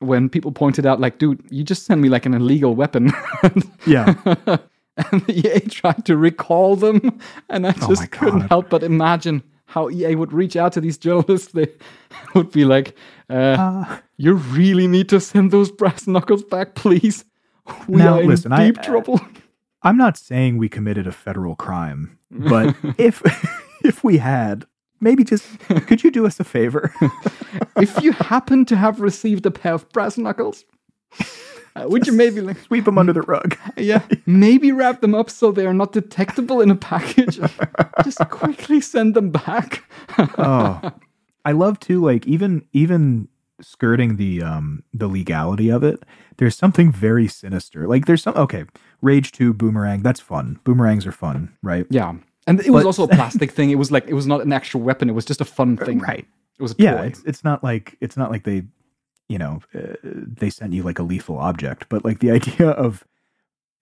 when people pointed out, like, dude, you just sent me like an illegal weapon. Yeah. And EA tried to recall them, and I Oh just couldn't help but imagine how EA would reach out to these journalists. They would be like, uh, "You really need to send those brass knuckles back, please. We Now, are in listen, I- deep trouble." I'm not saying we committed a federal crime, but if if we had, maybe just could you do us a favor? if you happen to have received a pair of brass knuckles, uh, would you maybe like, Sweep them under the rug. yeah, maybe wrap them up so they are not detectable in a package? just quickly send them back. oh i love to like even even skirting the um the legality of it there's something very sinister like there's some okay rage 2 boomerang that's fun boomerangs are fun right Yeah. And it was But- also a plastic thing. It was like it was not an actual weapon. It was just a fun thing. right It was a toy. yeah it's, it's not like it's not like they you know uh, they sent you like a lethal object but like the idea of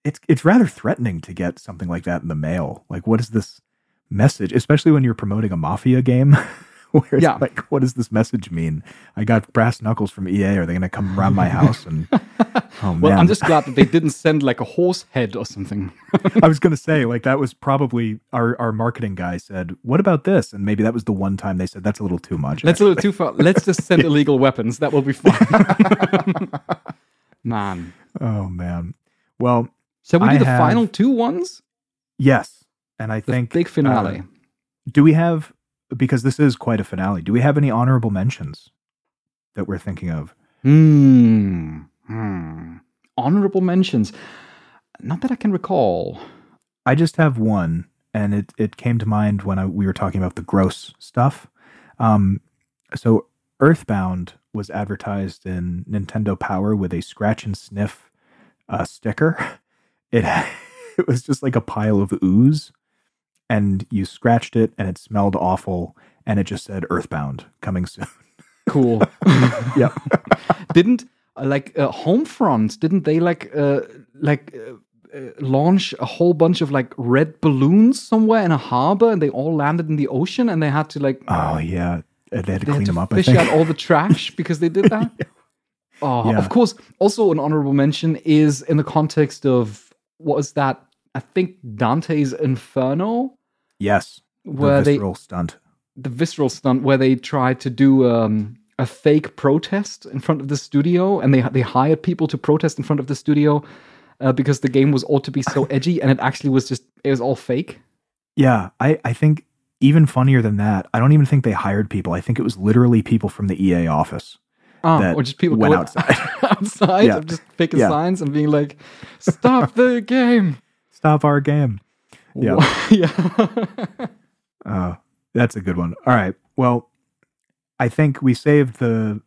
it's it's rather threatening to get something like that in the mail. Like what is this message? Especially when you're promoting a mafia game where Yeah. like what does this message mean i got brass knuckles from ea are they going to come around my house and oh man well, I'm just glad that they didn't send like a horse head or something. i was going to say like that was probably our our marketing guy said what about this and maybe that was the one time they said that's a little too much That's a little too far. Let's just send illegal weapons. That will be fine. Man. oh man well Shall we do I the have- final two ones? yes and i The think big finale. uh, Do we have because this is quite a finale? Do we have any honorable mentions that we're thinking of? Hmm. Hmm. Honorable mentions. Not that I can recall. I just have one, and it it came to mind when I, we were talking about the gross stuff. Um, so Earthbound was advertised in Nintendo Power with a scratch and sniff uh, sticker. It it was just like a pile of ooze, and you scratched it, and it smelled awful, and it just said Earthbound coming soon. Cool. yeah. didn't uh, like uh, Homefront? Didn't they like uh, like uh, uh, launch a whole bunch of like red balloons somewhere in a harbor, and they all landed in the ocean, and they had to like Oh yeah, Uh, they had to they clean had them to up. I fish out all the trash because they did that. Oh, Yeah. of course. Also, an honorable mention is in the context of what was that? I think Dante's Inferno, yes, where the they visceral stunt. the visceral stunt where they tried to do um, a fake protest in front of the studio, and they they hired people to protest in front of the studio uh, because the game was ought to be so edgy, and it actually was just it was all fake. Yeah, I I think even funnier than that. I don't even think they hired people. I think it was literally people from the EA office. Oh, That or just people went going outside. outside Yeah. of just picking Yeah. signs and being like, "Stop the game!" Stop our game. Yeah. yeah. Uh, that's a good one. All right. Well, I think we saved the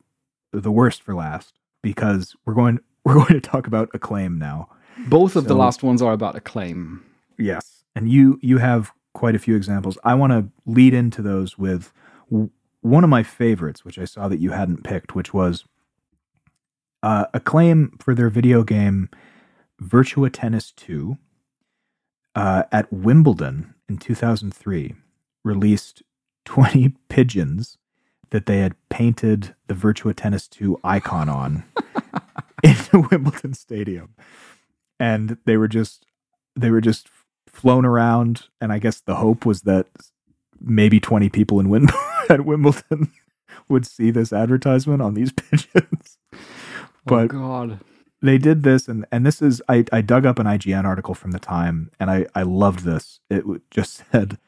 the worst for last because we're going we're going to talk about acclaim now. Both of the last ones are about acclaim. Yes. And you you have quite a few examples. I want to lead into those with w- one of my favorites, which I saw that you hadn't picked, which was uh, acclaim for their video game Virtua Tennis 2 uh, at Wimbledon in 2003 released 20 pigeons that they had painted the Virtua Tennis 2 icon on in the Wimbledon Stadium. And they were just they were just flown around and I guess the hope was that maybe 20 people in Wim- at Wimbledon would see this advertisement on these pigeons. But oh God. They did this and and this is I, I dug up an IGN article from the time and I I loved this. It just said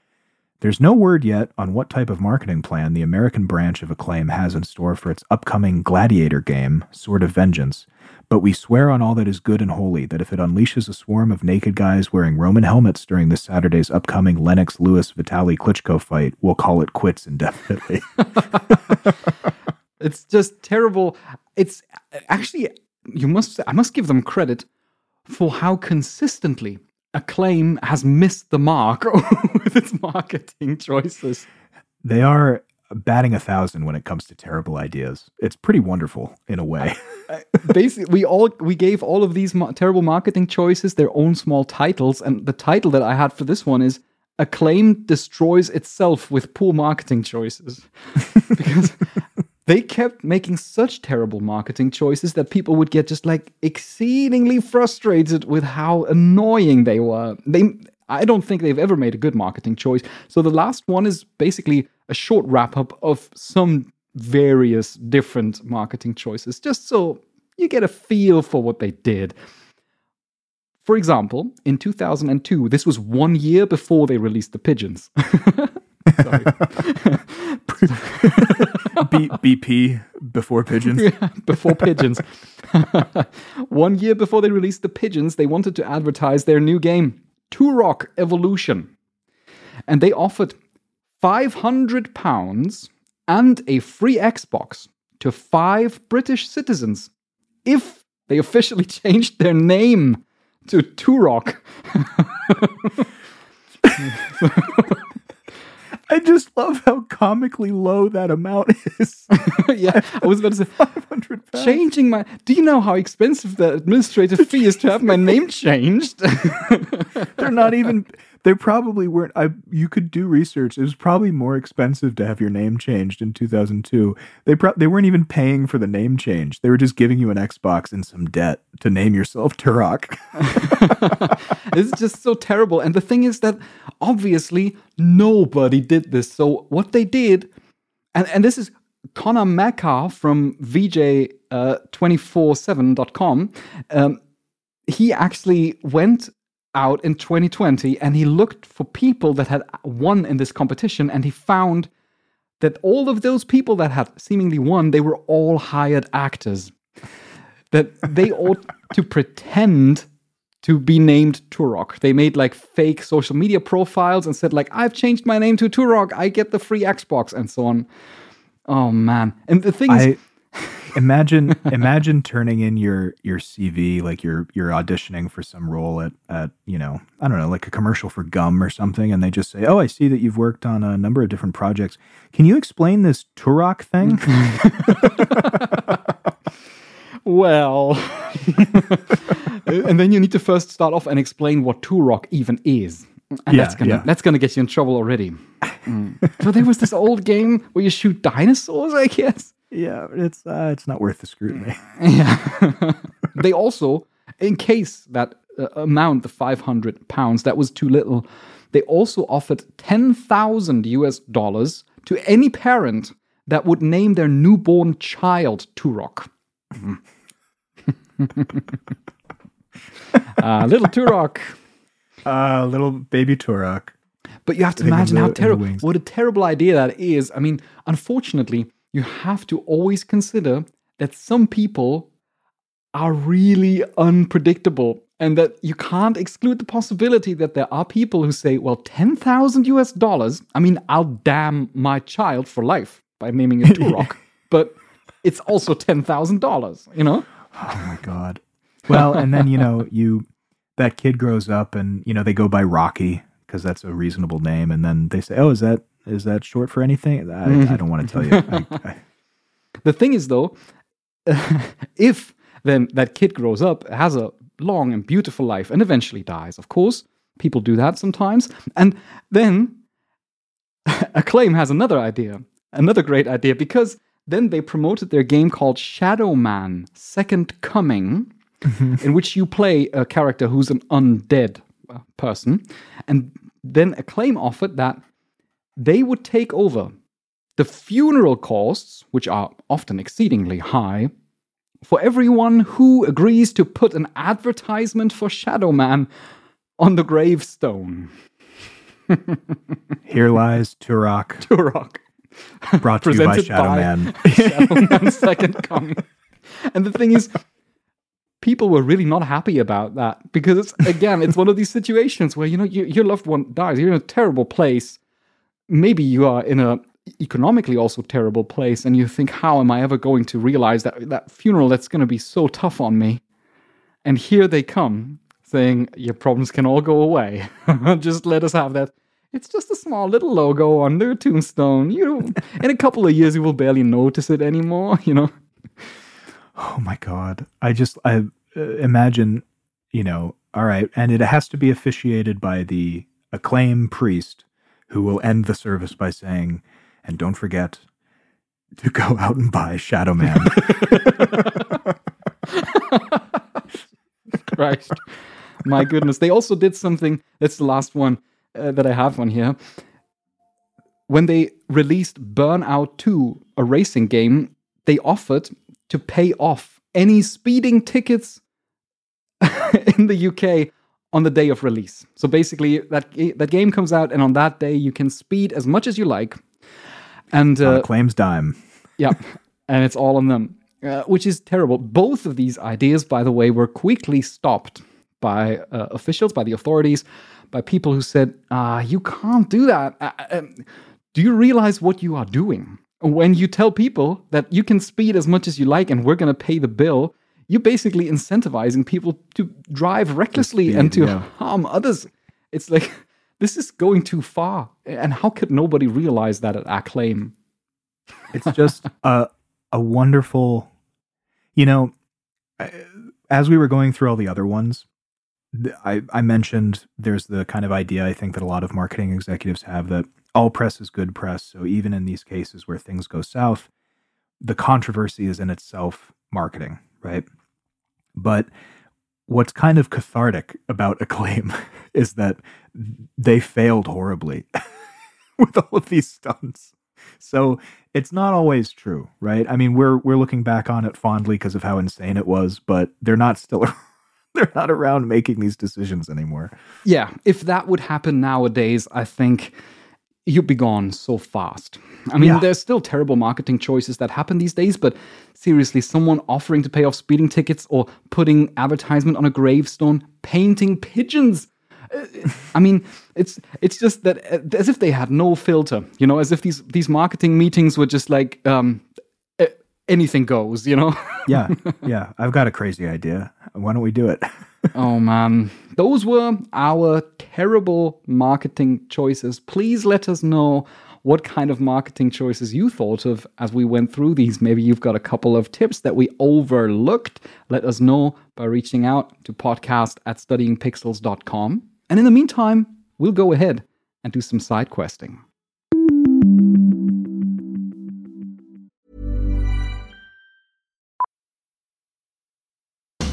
there's no word yet on what type of marketing plan the American branch of Acclaim has in store for its upcoming Gladiator game, Sword of Vengeance, but we swear on all that is good and holy that if it unleashes a swarm of naked guys wearing Roman helmets during this Saturday's upcoming Lennox Lewis Vitali Klitschko fight, we'll call it quits indefinitely. It's just terrible. It's actually you must I must give them credit for how consistently Acclaim has missed the mark with its marketing choices. they are batting a thousand when it comes to terrible ideas. It's pretty wonderful in a way. Basically, we all we gave all of these ma- terrible marketing choices their own small titles, and the title that I had for this one is "Acclaim destroys itself with poor marketing choices," because they kept making such terrible marketing choices that people would get just like exceedingly frustrated with how annoying they were. They I don't think they've ever made a good marketing choice. So the last one is basically a short wrap up of some various different marketing choices just so you get a feel for what they did. For example, in 2002, this was one year before they released the pigeons. Sorry. B- BP before pigeons. before pigeons. One year before they released the pigeons, they wanted to advertise their new game, Turok Evolution. And they offered 500 pounds and a free Xbox to five British citizens if they officially changed their name to Turok. I just love how comically low that amount is. yeah, I was about to say, 500 pounds. changing my. Do you know how expensive the administrative fee is to have my name changed? They're not even. They probably weren't. I. You could do research. It was probably more expensive to have your name changed in 2002. They pro- They weren't even paying for the name change. They were just giving you an Xbox and some debt to name yourself Turok. it's just so terrible. And the thing is that obviously nobody did this. So what they did, and, and this is Connor Mecca from VG247.com. Um, he actually went out in 2020 and he looked for people that had won in this competition and he found that all of those people that had seemingly won, they were all hired actors. That they ought to pretend to be named Turok. They made like fake social media profiles and said like I've changed my name to Turok. I get the free Xbox and so on. Oh man. And the thing is Imagine imagine turning in your your CV like you're you're auditioning for some role at at you know I don't know like a commercial for gum or something and they just say oh I see that you've worked on a number of different projects can you explain this Turok thing well and then you need to first start off and explain what Turok even is. And Yeah, that's gonna yeah. that's gonna get you in trouble already. Mm. So there was this old game where you shoot dinosaurs, I guess. Yeah it's uh, it's not worth the scrutiny Yeah. they also, in case that uh, amount, the 500 pounds, that was too little, they also offered 10,000 US dollars to any parent that would name their newborn child Turok. uh, little Turok. uh little baby Turok But you have to imagine the- how terrible, what a terrible idea that is. I mean, unfortunately, you have to always consider that some people are really unpredictable and that you can't exclude the possibility that there are people who say, well, 10,000 US dollars, I mean, I'll damn my child for life by naming it Turok, but it's also $10,000, you know? Oh my god. Well, and then you know you that kid grows up and you know they go by Rocky because that's a reasonable name, and then they say, "Oh, is that is that short for anything?" I, I don't want to tell you. I, I, The thing is, though, if then that kid grows up, has a long and beautiful life, and eventually dies, of course, People do that sometimes. And then Acclaim has another idea, another great idea, because then they promoted their game called Shadow Man Second Coming, in which you play a character who's an undead uh, person. And then Acclaim offered that they would take over the funeral costs, which are often exceedingly high, for everyone who agrees to put an advertisement for Shadow Man on the gravestone. Here lies Turok, Turok. brought to you by Shadow by Man. Shadow Man Second Coming. And the thing is, people were really not happy about that because it's again, it's one of these situations where you know your, your loved one dies. You're in a terrible place. Maybe you are in a economically also terrible place, and you think, how am I ever going to realize that that funeral that's going to be so tough on me? And here they come saying, your problems can all go away. just let us have that. It's just a small little logo on their tombstone. You in a couple of years, you will barely notice it anymore. You know. Oh my god! I just I uh, imagine, you know, all right, and it has to be officiated by the acclaimed priest, who will end the service by saying, "And don't forget to go out and buy Shadow Man." Christ. My goodness. They also did something. That's the last one uh, that I have on here. When they released Burnout 2, a racing game, they offered to pay off any speeding tickets in the UK on the day of release. So basically, that that game comes out, and on that day, you can speed as much as you like. And uh, Acclaim's dime. yeah, and it's all on them, uh, which is terrible. Both of these ideas, by the way, were quickly stopped by uh, officials, by the authorities, by people who said, ah, you can't do that. Uh, um, do you realize what you are doing? When you tell people that you can speed as much as you like and we're going to pay the bill, you're basically incentivizing people to drive recklessly speed, and to yeah. harm others. It's like, this is going too far. And how could nobody realize that at Acclaim? It's just a a wonderful, you know, as we were going through all the other ones, I I mentioned there's the kind of idea I think that a lot of marketing executives have that all press is good press. So even in these cases where things go south, the controversy is in itself marketing, right? But what's kind of cathartic about acclaim is that they failed horribly with all of these stunts. So it's not always true, right? I mean, we're we're looking back on it fondly because of how insane it was, but they're not still they're not around making these decisions anymore. Yeah, if that would happen nowadays, I think you'd be gone so fast. I mean, Yeah. there's still terrible marketing choices that happen these days, but seriously, someone offering to pay off speeding tickets or putting advertisement on a gravestone, painting pigeons. Uh, I mean, it's it's just that uh, as if they had no filter, you know, as if these these marketing meetings were just like um, anything goes, you know. Yeah, yeah. I've got a crazy idea. Why don't we do it? Oh man, those were our terrible marketing choices. Please let us know what kind of marketing choices you thought of as we went through these. Maybe you've got a couple of tips that we overlooked. Let us know by reaching out to podcast at studyingpixels.com. And in the meantime, we'll go ahead and do some side questing.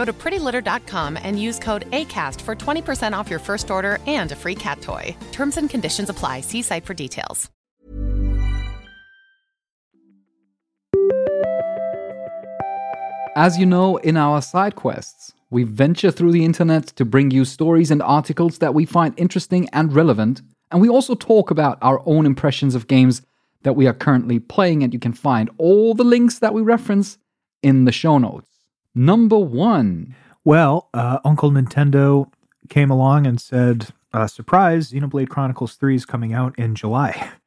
Go to prettylitter.com and use code ACAST for 20% off your first order and a free cat toy. Terms and conditions apply. See site for details. As you know, in our side quests, we venture through the internet to bring you stories and articles that we find interesting and relevant, and we also talk about our own impressions of games that we are currently playing, and you can find all the links that we reference in the show notes. Number one. Well, uh, Uncle Nintendo came along and said, uh, surprise, Xenoblade Chronicles 3 is coming out in July.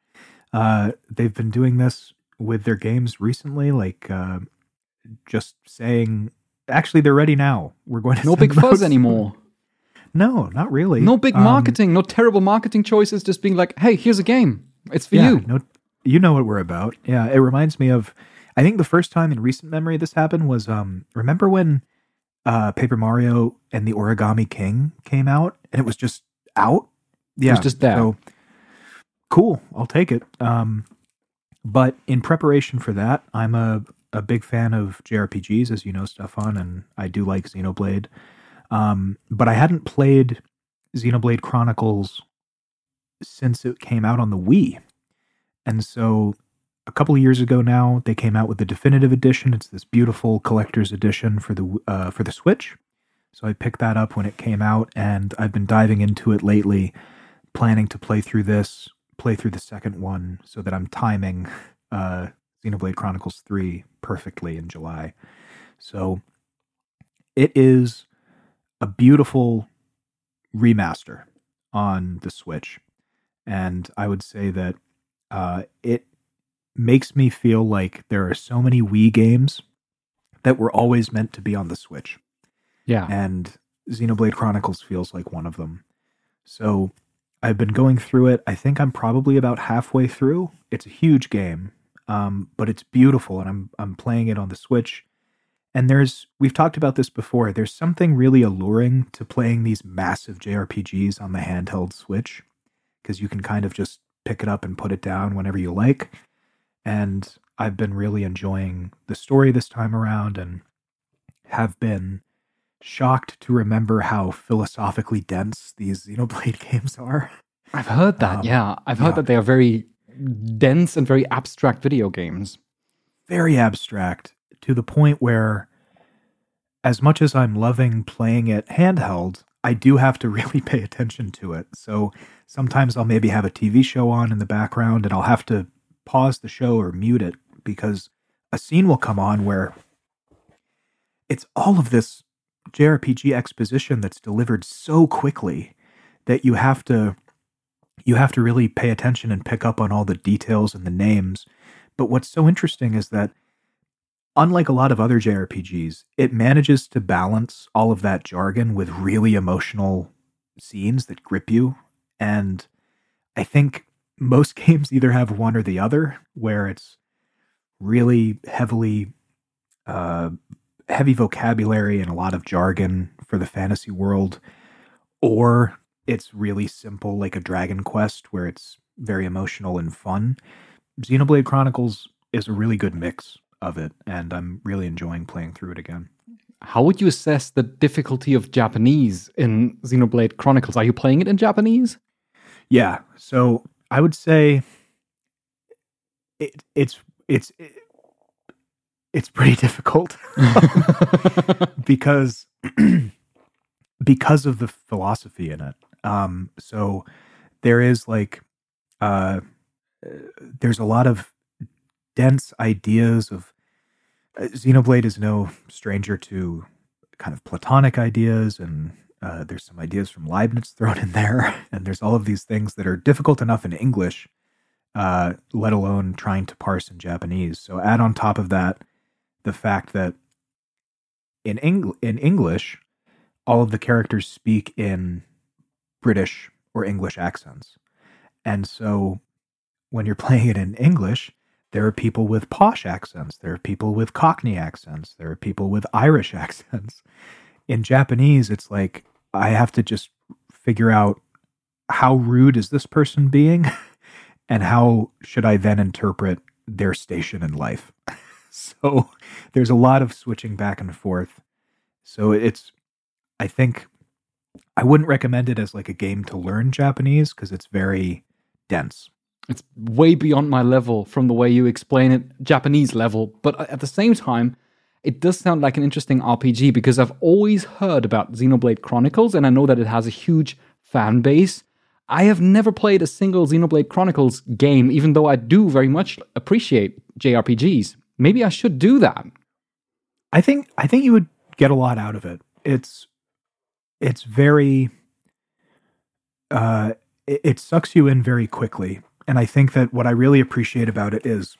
Uh, they've been doing this with their games recently, like uh, just saying, actually, they're ready now. We're going to No big fuzz anymore. No, not really. No big Um, marketing, no terrible marketing choices, just being like, hey, here's a game. It's for yeah, you. No, you know what we're about. Yeah, it reminds me of. I think the first time in recent memory this happened was um. Remember when uh Paper Mario and the Origami King came out and it was just out? Yeah, was just that. So cool, I'll take it. Um, but in preparation for that, I'm a a big fan of JRPGs, as you know, Stefan, and I do like Xenoblade. Um, but I hadn't played Xenoblade Chronicles since it came out on the Wii. And so a couple of years ago now, they came out with the definitive edition. It's this beautiful collector's edition for the uh, for the Switch. So I picked that up when it came out, and I've been diving into it lately, planning to play through this, play through the second one, so that I'm timing uh, Xenoblade Chronicles Three perfectly in July. So it is a beautiful remaster on the Switch, and I would say that uh, it makes me feel like there are so many Wii games that were always meant to be on the Switch. Yeah. And Xenoblade Chronicles feels like one of them. So I've been going through it. I think I'm probably about halfway through. It's a huge game, um, but it's beautiful, and I'm I'm playing it on the Switch. And there's we've talked about this before. There's something really alluring to playing these massive JRPGs on the handheld Switch because you can kind of just pick it up and put it down whenever you like. And I've been really enjoying the story this time around and have been shocked to remember how philosophically dense these Xenoblade games are. I've heard that. Um, yeah. I've heard yeah. that they are very dense and very abstract video games. Very abstract to the point where, as much as I'm loving playing it handheld, I do have to really pay attention to it. So sometimes I'll maybe have a TV show on in the background and I'll have to pause the show or mute it because a scene will come on where it's all of this JRPG exposition that's delivered so quickly that you have to you have to really pay attention and pick up on all the details and the names. But what's so interesting is that unlike a lot of other JRPGs, it manages to balance all of that jargon with really emotional scenes that grip you. And I think most games either have one or the other, where it's really heavily uh, heavy vocabulary and a lot of jargon for the fantasy world, or it's really simple, like a Dragon Quest, where it's very emotional and fun. Xenoblade Chronicles is a really good mix of it, and I'm really enjoying playing through it again. How would you assess the difficulty of Japanese in Xenoblade Chronicles? Are you playing it in Japanese? Yeah, so I would say it, it's it's it's pretty difficult because because of the philosophy in it. Um, so there is like uh, there's a lot of dense ideas of uh, Xenoblade is no stranger to kind of Platonic ideas, and uh, there's some ideas from Leibniz thrown in there, and there's all of these things that are difficult enough in English, uh, let alone trying to parse in Japanese. So add on top of that the fact that in Eng- in English, all of the characters speak in British or English accents, and so when you're playing it in English, there are people with posh accents. There are people with Cockney accents. There are people with Irish accents. In Japanese, it's like I have to just figure out how rude is this person being and how should I then interpret their station in life. so there's a lot of switching back and forth. So it's, I think, I wouldn't recommend it as like a game to learn Japanese because it's very dense. It's way beyond my level from the way you explain it, Japanese level. But at the same time, it does sound like an interesting RPG because I've always heard about Xenoblade Chronicles and I know that it has a huge fan base. I have never played a single Xenoblade Chronicles game, even though I do very much appreciate JRPGs. Maybe I should do that. I think I think you would get a lot out of it. It's it's very uh it, it sucks you in very quickly and I think that what I really appreciate about it is,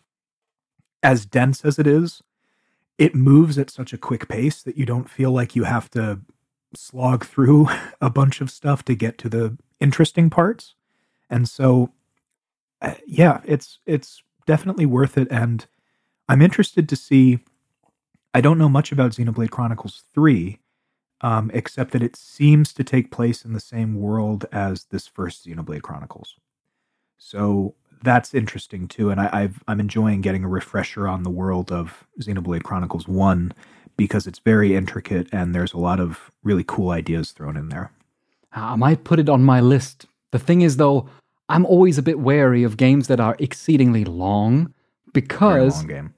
as dense as it is, it moves at such a quick pace that you don't feel like you have to slog through a bunch of stuff to get to the interesting parts. And so, uh, yeah, it's it's definitely worth it. And I'm interested to see. I don't know much about Xenoblade Chronicles Three, um, except that it seems to take place in the same world as this first Xenoblade Chronicles. So that's interesting too, and I, i am enjoying getting a refresher on the world of Xenoblade Chronicles One because it's very intricate and there's a lot of really cool ideas thrown in there. Ah, I might put it on my list. The thing is, though, I'm always a bit wary of games that are exceedingly long because long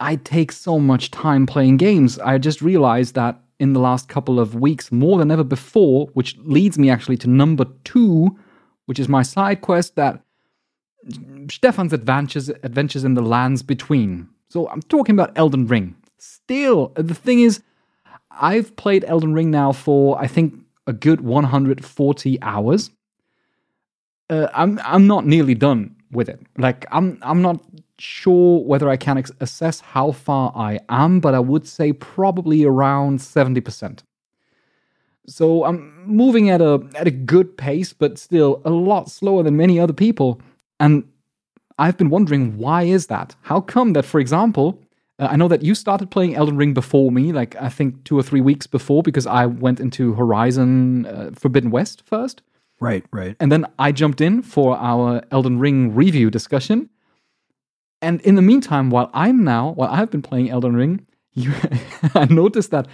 I take so much time playing games. I just realized that in the last couple of weeks, more than ever before, which leads me actually to number two, which is my side quest that Stefan's adventures adventures in the lands between. So I'm talking about Elden Ring. Still, the thing is, I've played Elden Ring now for I think a good 140 hours. Uh, I'm I'm not nearly done with it. Like I'm I'm not sure whether I can ex- assess how far I am, but I would say probably around 70%. So I'm moving at a at a good pace, but still a lot slower than many other people. And I've been wondering why is that? How come that, for example, uh, I know that you started playing Elden Ring before me, like I think two or three weeks before, because I went into Horizon uh, Forbidden West first. Right, right. And then I jumped in for our Elden Ring review discussion. And in the meantime, while I'm now, while I've been playing Elden Ring, you, I noticed that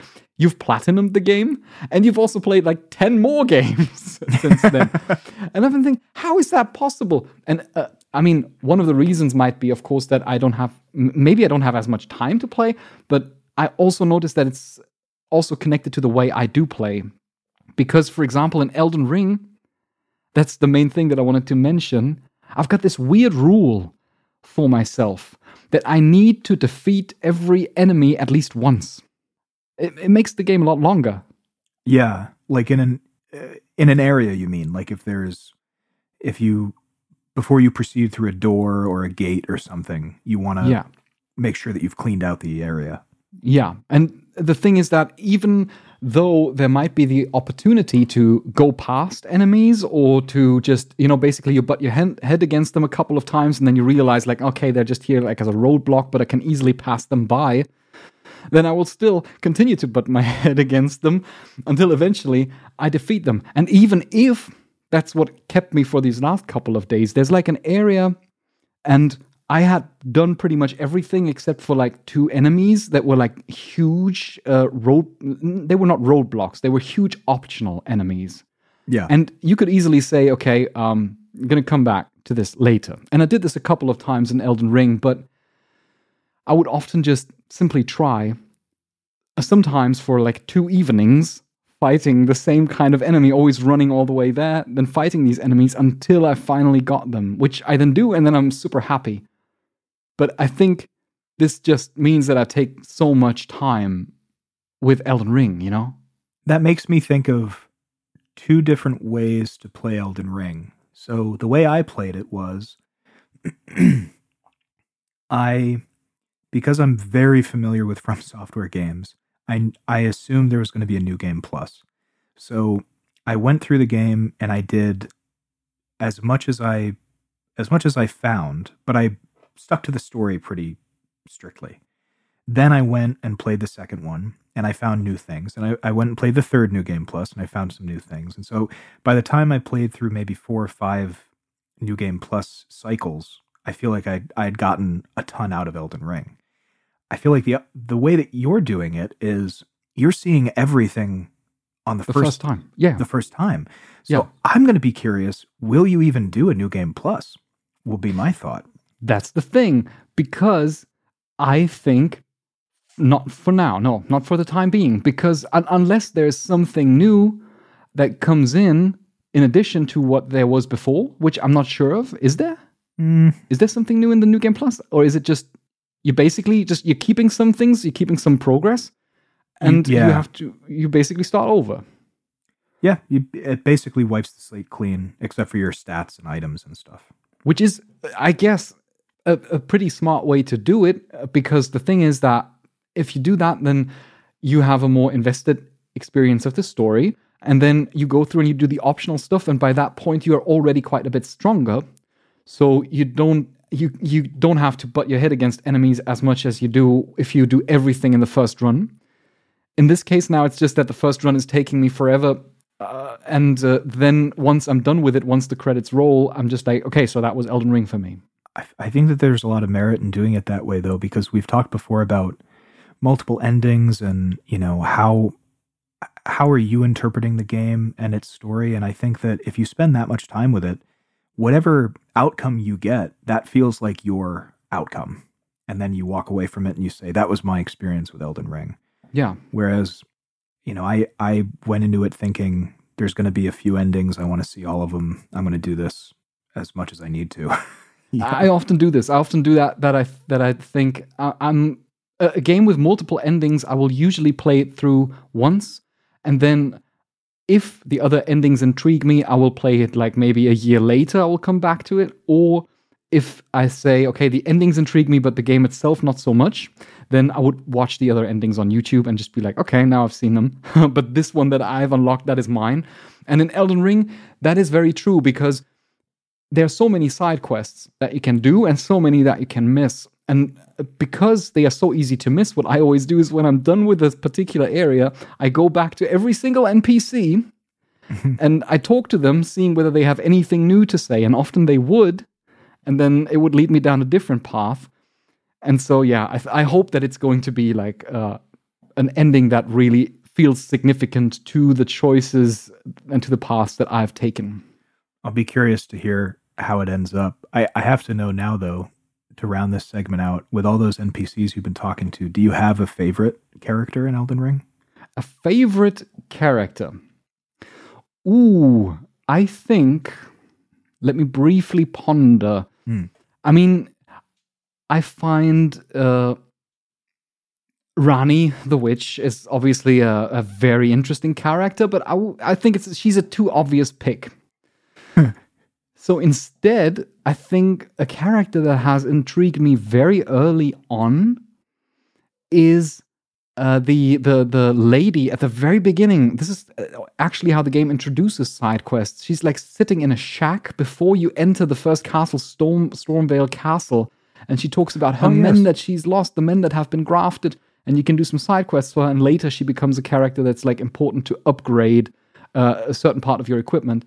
you've platinumed the game and you've also played like 10 more games since then. and I've been thinking, how is that possible? And uh, I mean, one of the reasons might be, of course, that I don't have, maybe I don't have as much time to play, but I also noticed that it's also connected to the way I do play. Because, for example, in Elden Ring, that's the main thing that I wanted to mention. I've got this weird rule for myself that I need to defeat every enemy at least once. It, it makes the game a lot longer. Yeah, like in an uh, in an area, you mean? Like if there's if you before you proceed through a door or a gate or something, you want to yeah. make sure that you've cleaned out the area. Yeah, and the thing is that even though there might be the opportunity to go past enemies or to just you know basically you butt your head against them a couple of times and then you realize like okay they're just here like as a roadblock but i can easily pass them by then i will still continue to butt my head against them until eventually i defeat them and even if that's what kept me for these last couple of days there's like an area and I had done pretty much everything except for like two enemies that were like huge uh, road. They were not roadblocks. They were huge optional enemies. Yeah. And you could easily say, okay, um, I'm gonna come back to this later. And I did this a couple of times in Elden Ring, but I would often just simply try, uh, sometimes for like two evenings, fighting the same kind of enemy, always running all the way there, then fighting these enemies until I finally got them, which I then do, and then I'm super happy. But I think this just means that I take so much time with Elden Ring, you know? That makes me think of two different ways to play Elden Ring. So the way I played it was I because I'm very familiar with From Software games, I I assumed there was going to be a new game plus. So I went through the game and I did as much as I as much as I found, but I stuck to the story pretty strictly. Then I went and played the second one and I found new things. And I, I went and played the third New Game Plus and I found some new things. And so by the time I played through maybe four or five New Game Plus cycles, I feel like I I had gotten a ton out of Elden Ring. I feel like the the way that you're doing it is you're seeing everything on the, The first, first time. Yeah. the first time. So Yeah. I'm going to be curious. Will you even do a new game plus? Will be my thought. That's the thing, because I think not for now, no, not for the time being, because un- unless there's something new that comes in in addition to what there was before, which I'm not sure of, is there? Mm, Is there something new in the new game plus, or is it just you basically just you're keeping some things, you're keeping some progress, and yeah. you have to you basically start over. yeah, you, it basically wipes the slate clean, except for your stats and items and stuff. which is, I guess, a, a pretty smart way to do it. uh, Because the thing is that if you do that, then you have a more invested experience of the story, and then you go through and you do the optional stuff, and by that point, you are already quite a bit stronger. So you don't you you don't have to butt your head against enemies as much as you do if you do everything in the first run. In this case, now it's just that the first run is taking me forever uh, and uh, then once I'm done with it, once the credits roll, I'm just like, okay, so that was Elden Ring for me. I, I think that there's a lot of merit in doing it that way, though, because we've talked before about multiple endings and you know how how are you interpreting the game and its story. And I think that if you spend that much time with it, whatever outcome you get, that feels like your outcome. And then you walk away from it and you say, "That was my experience with Elden Ring." Yeah, Whereas, you know, I I went into it thinking there's going to be a few endings. I want to see all of them. I'm going to do this as much as I need to. Yeah. I often do this. I often do that. That I that I think I, I'm a, a game with multiple endings. I will usually play it through once, and then if the other endings intrigue me, I will play it like maybe a year later. I will come back to it, or if I say, okay, the endings intrigue me, but the game itself not so much, then I would watch the other endings on YouTube and just be like, okay, now I've seen them. but this one that I've unlocked, that is mine. And in Elden Ring, that is very true because there are so many side quests that you can do and so many that you can miss. And because they are so easy to miss, what I always do is when I'm done with this particular area, I go back to every single NPC and I talk to them, seeing whether they have anything new to say. And often they would. And then it would lead me down a different path. And so, yeah, I, th- I hope that it's going to be like uh, an ending that really feels significant to the choices and to the paths that I've taken. I'll be curious to hear how it ends up. I, I have to know now, though, to round this segment out, with all those NPCs you've been talking to, do you have a favorite character in Elden Ring? A favorite character. Ooh, I think. Let me briefly ponder. Hmm. I mean, I find uh, Ranni the witch is obviously a, a very interesting character, but I, w- I think it's she's a too obvious pick. So instead, I think a character that has intrigued me very early on is uh, the the the lady at the very beginning. This is uh, actually how the game introduces side quests. She's like sitting in a shack before you enter the first castle, Storm Stormveil Castle, and she talks about her Oh, men yes. that she's lost, the men that have been grafted, and you can do some side quests for her. And later, she becomes a character that's like important to upgrade uh, a certain part of your equipment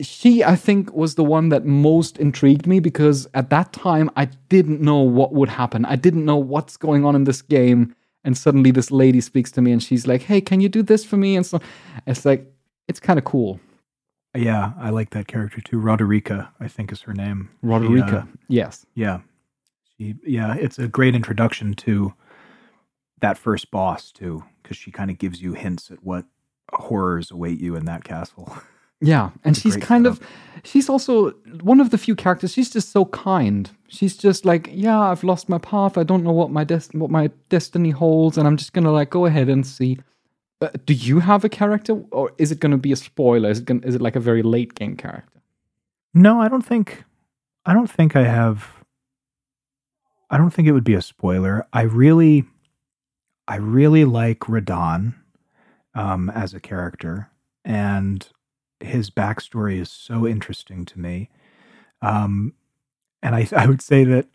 she i think was the one that most intrigued me because at that time i didn't know what would happen i didn't know what's going on in this game and suddenly this lady speaks to me and she's like hey can you do this for me and so it's like it's kind of cool Yeah, I like that character too. Roderika, I think is her name. She, roderika uh, yes yeah. She, yeah, it's a great introduction to that first boss too, because she kind of gives you hints at what horrors await you in that castle. Yeah, and she's kind setup. of she's also one of the few characters. She's just so kind. She's just like, yeah, I've lost my path. I don't know what my des- what my destiny holds, and I'm just gonna like go ahead and see. Uh, do you have a character, or is it gonna be a spoiler? Is it gonna, is it like a very late game character? No, I don't think I don't think I have I don't think it would be a spoiler. I really I really like Radahn um as a character and his backstory is so interesting to me. Um and I I would say that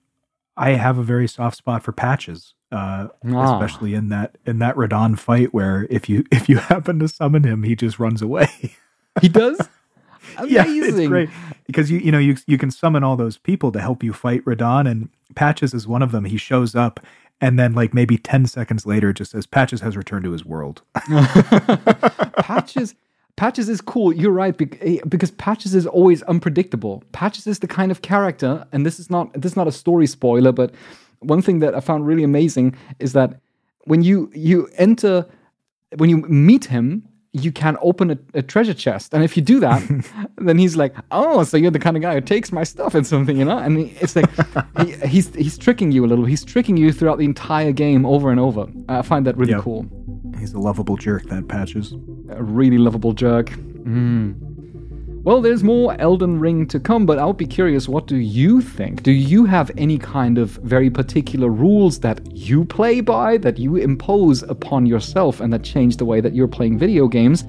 I have a very soft spot for patches. Uh, Ah. especially in that in that Radahn fight where if you if you happen to summon him, he just runs away. He does. Yeah, Amazing. it's great because you you know you you can summon all those people to help you fight Radahn, and Patches is one of them. He shows up, and then like maybe ten seconds later, just says Patches has returned to his world. Patches Patches is cool. You're right eh, because Patches is always unpredictable. Patches is the kind of character, and this is not this is not a story spoiler, but one thing that I found really amazing is that when you you enter when you meet him, you can open a, a treasure chest, and if you do that, then he's like, "Oh, so you're the kind of guy who takes my stuff and something, you know?" And he- it's like he, he's he's tricking you a little. He's tricking you throughout the entire game over and over. I find that really Yep. cool He's a lovable jerk, that Patches. a really lovable jerk. Mm. Well, there's more Elden Ring to come, but I'll be curious what do you think? Do you have any kind of very particular rules that you play by, that you impose upon yourself, and that change the way that you're playing video games?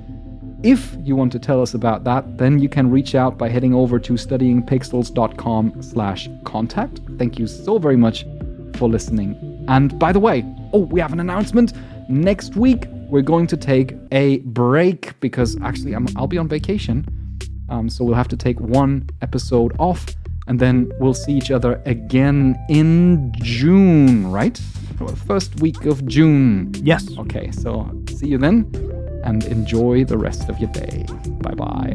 If you want to tell us about that, then you can reach out by heading over to studyingpixels.com slash contact. Thank you so very much for listening. And by the way, oh, we have an announcement. Next week, we're going to take a break because actually I'm, I'll be on vacation. Um, so we'll have to take one episode off and then we'll see each other again in June, right? Well, First week of June. Yes. Okay, so see you then and enjoy the rest of your day. Bye bye.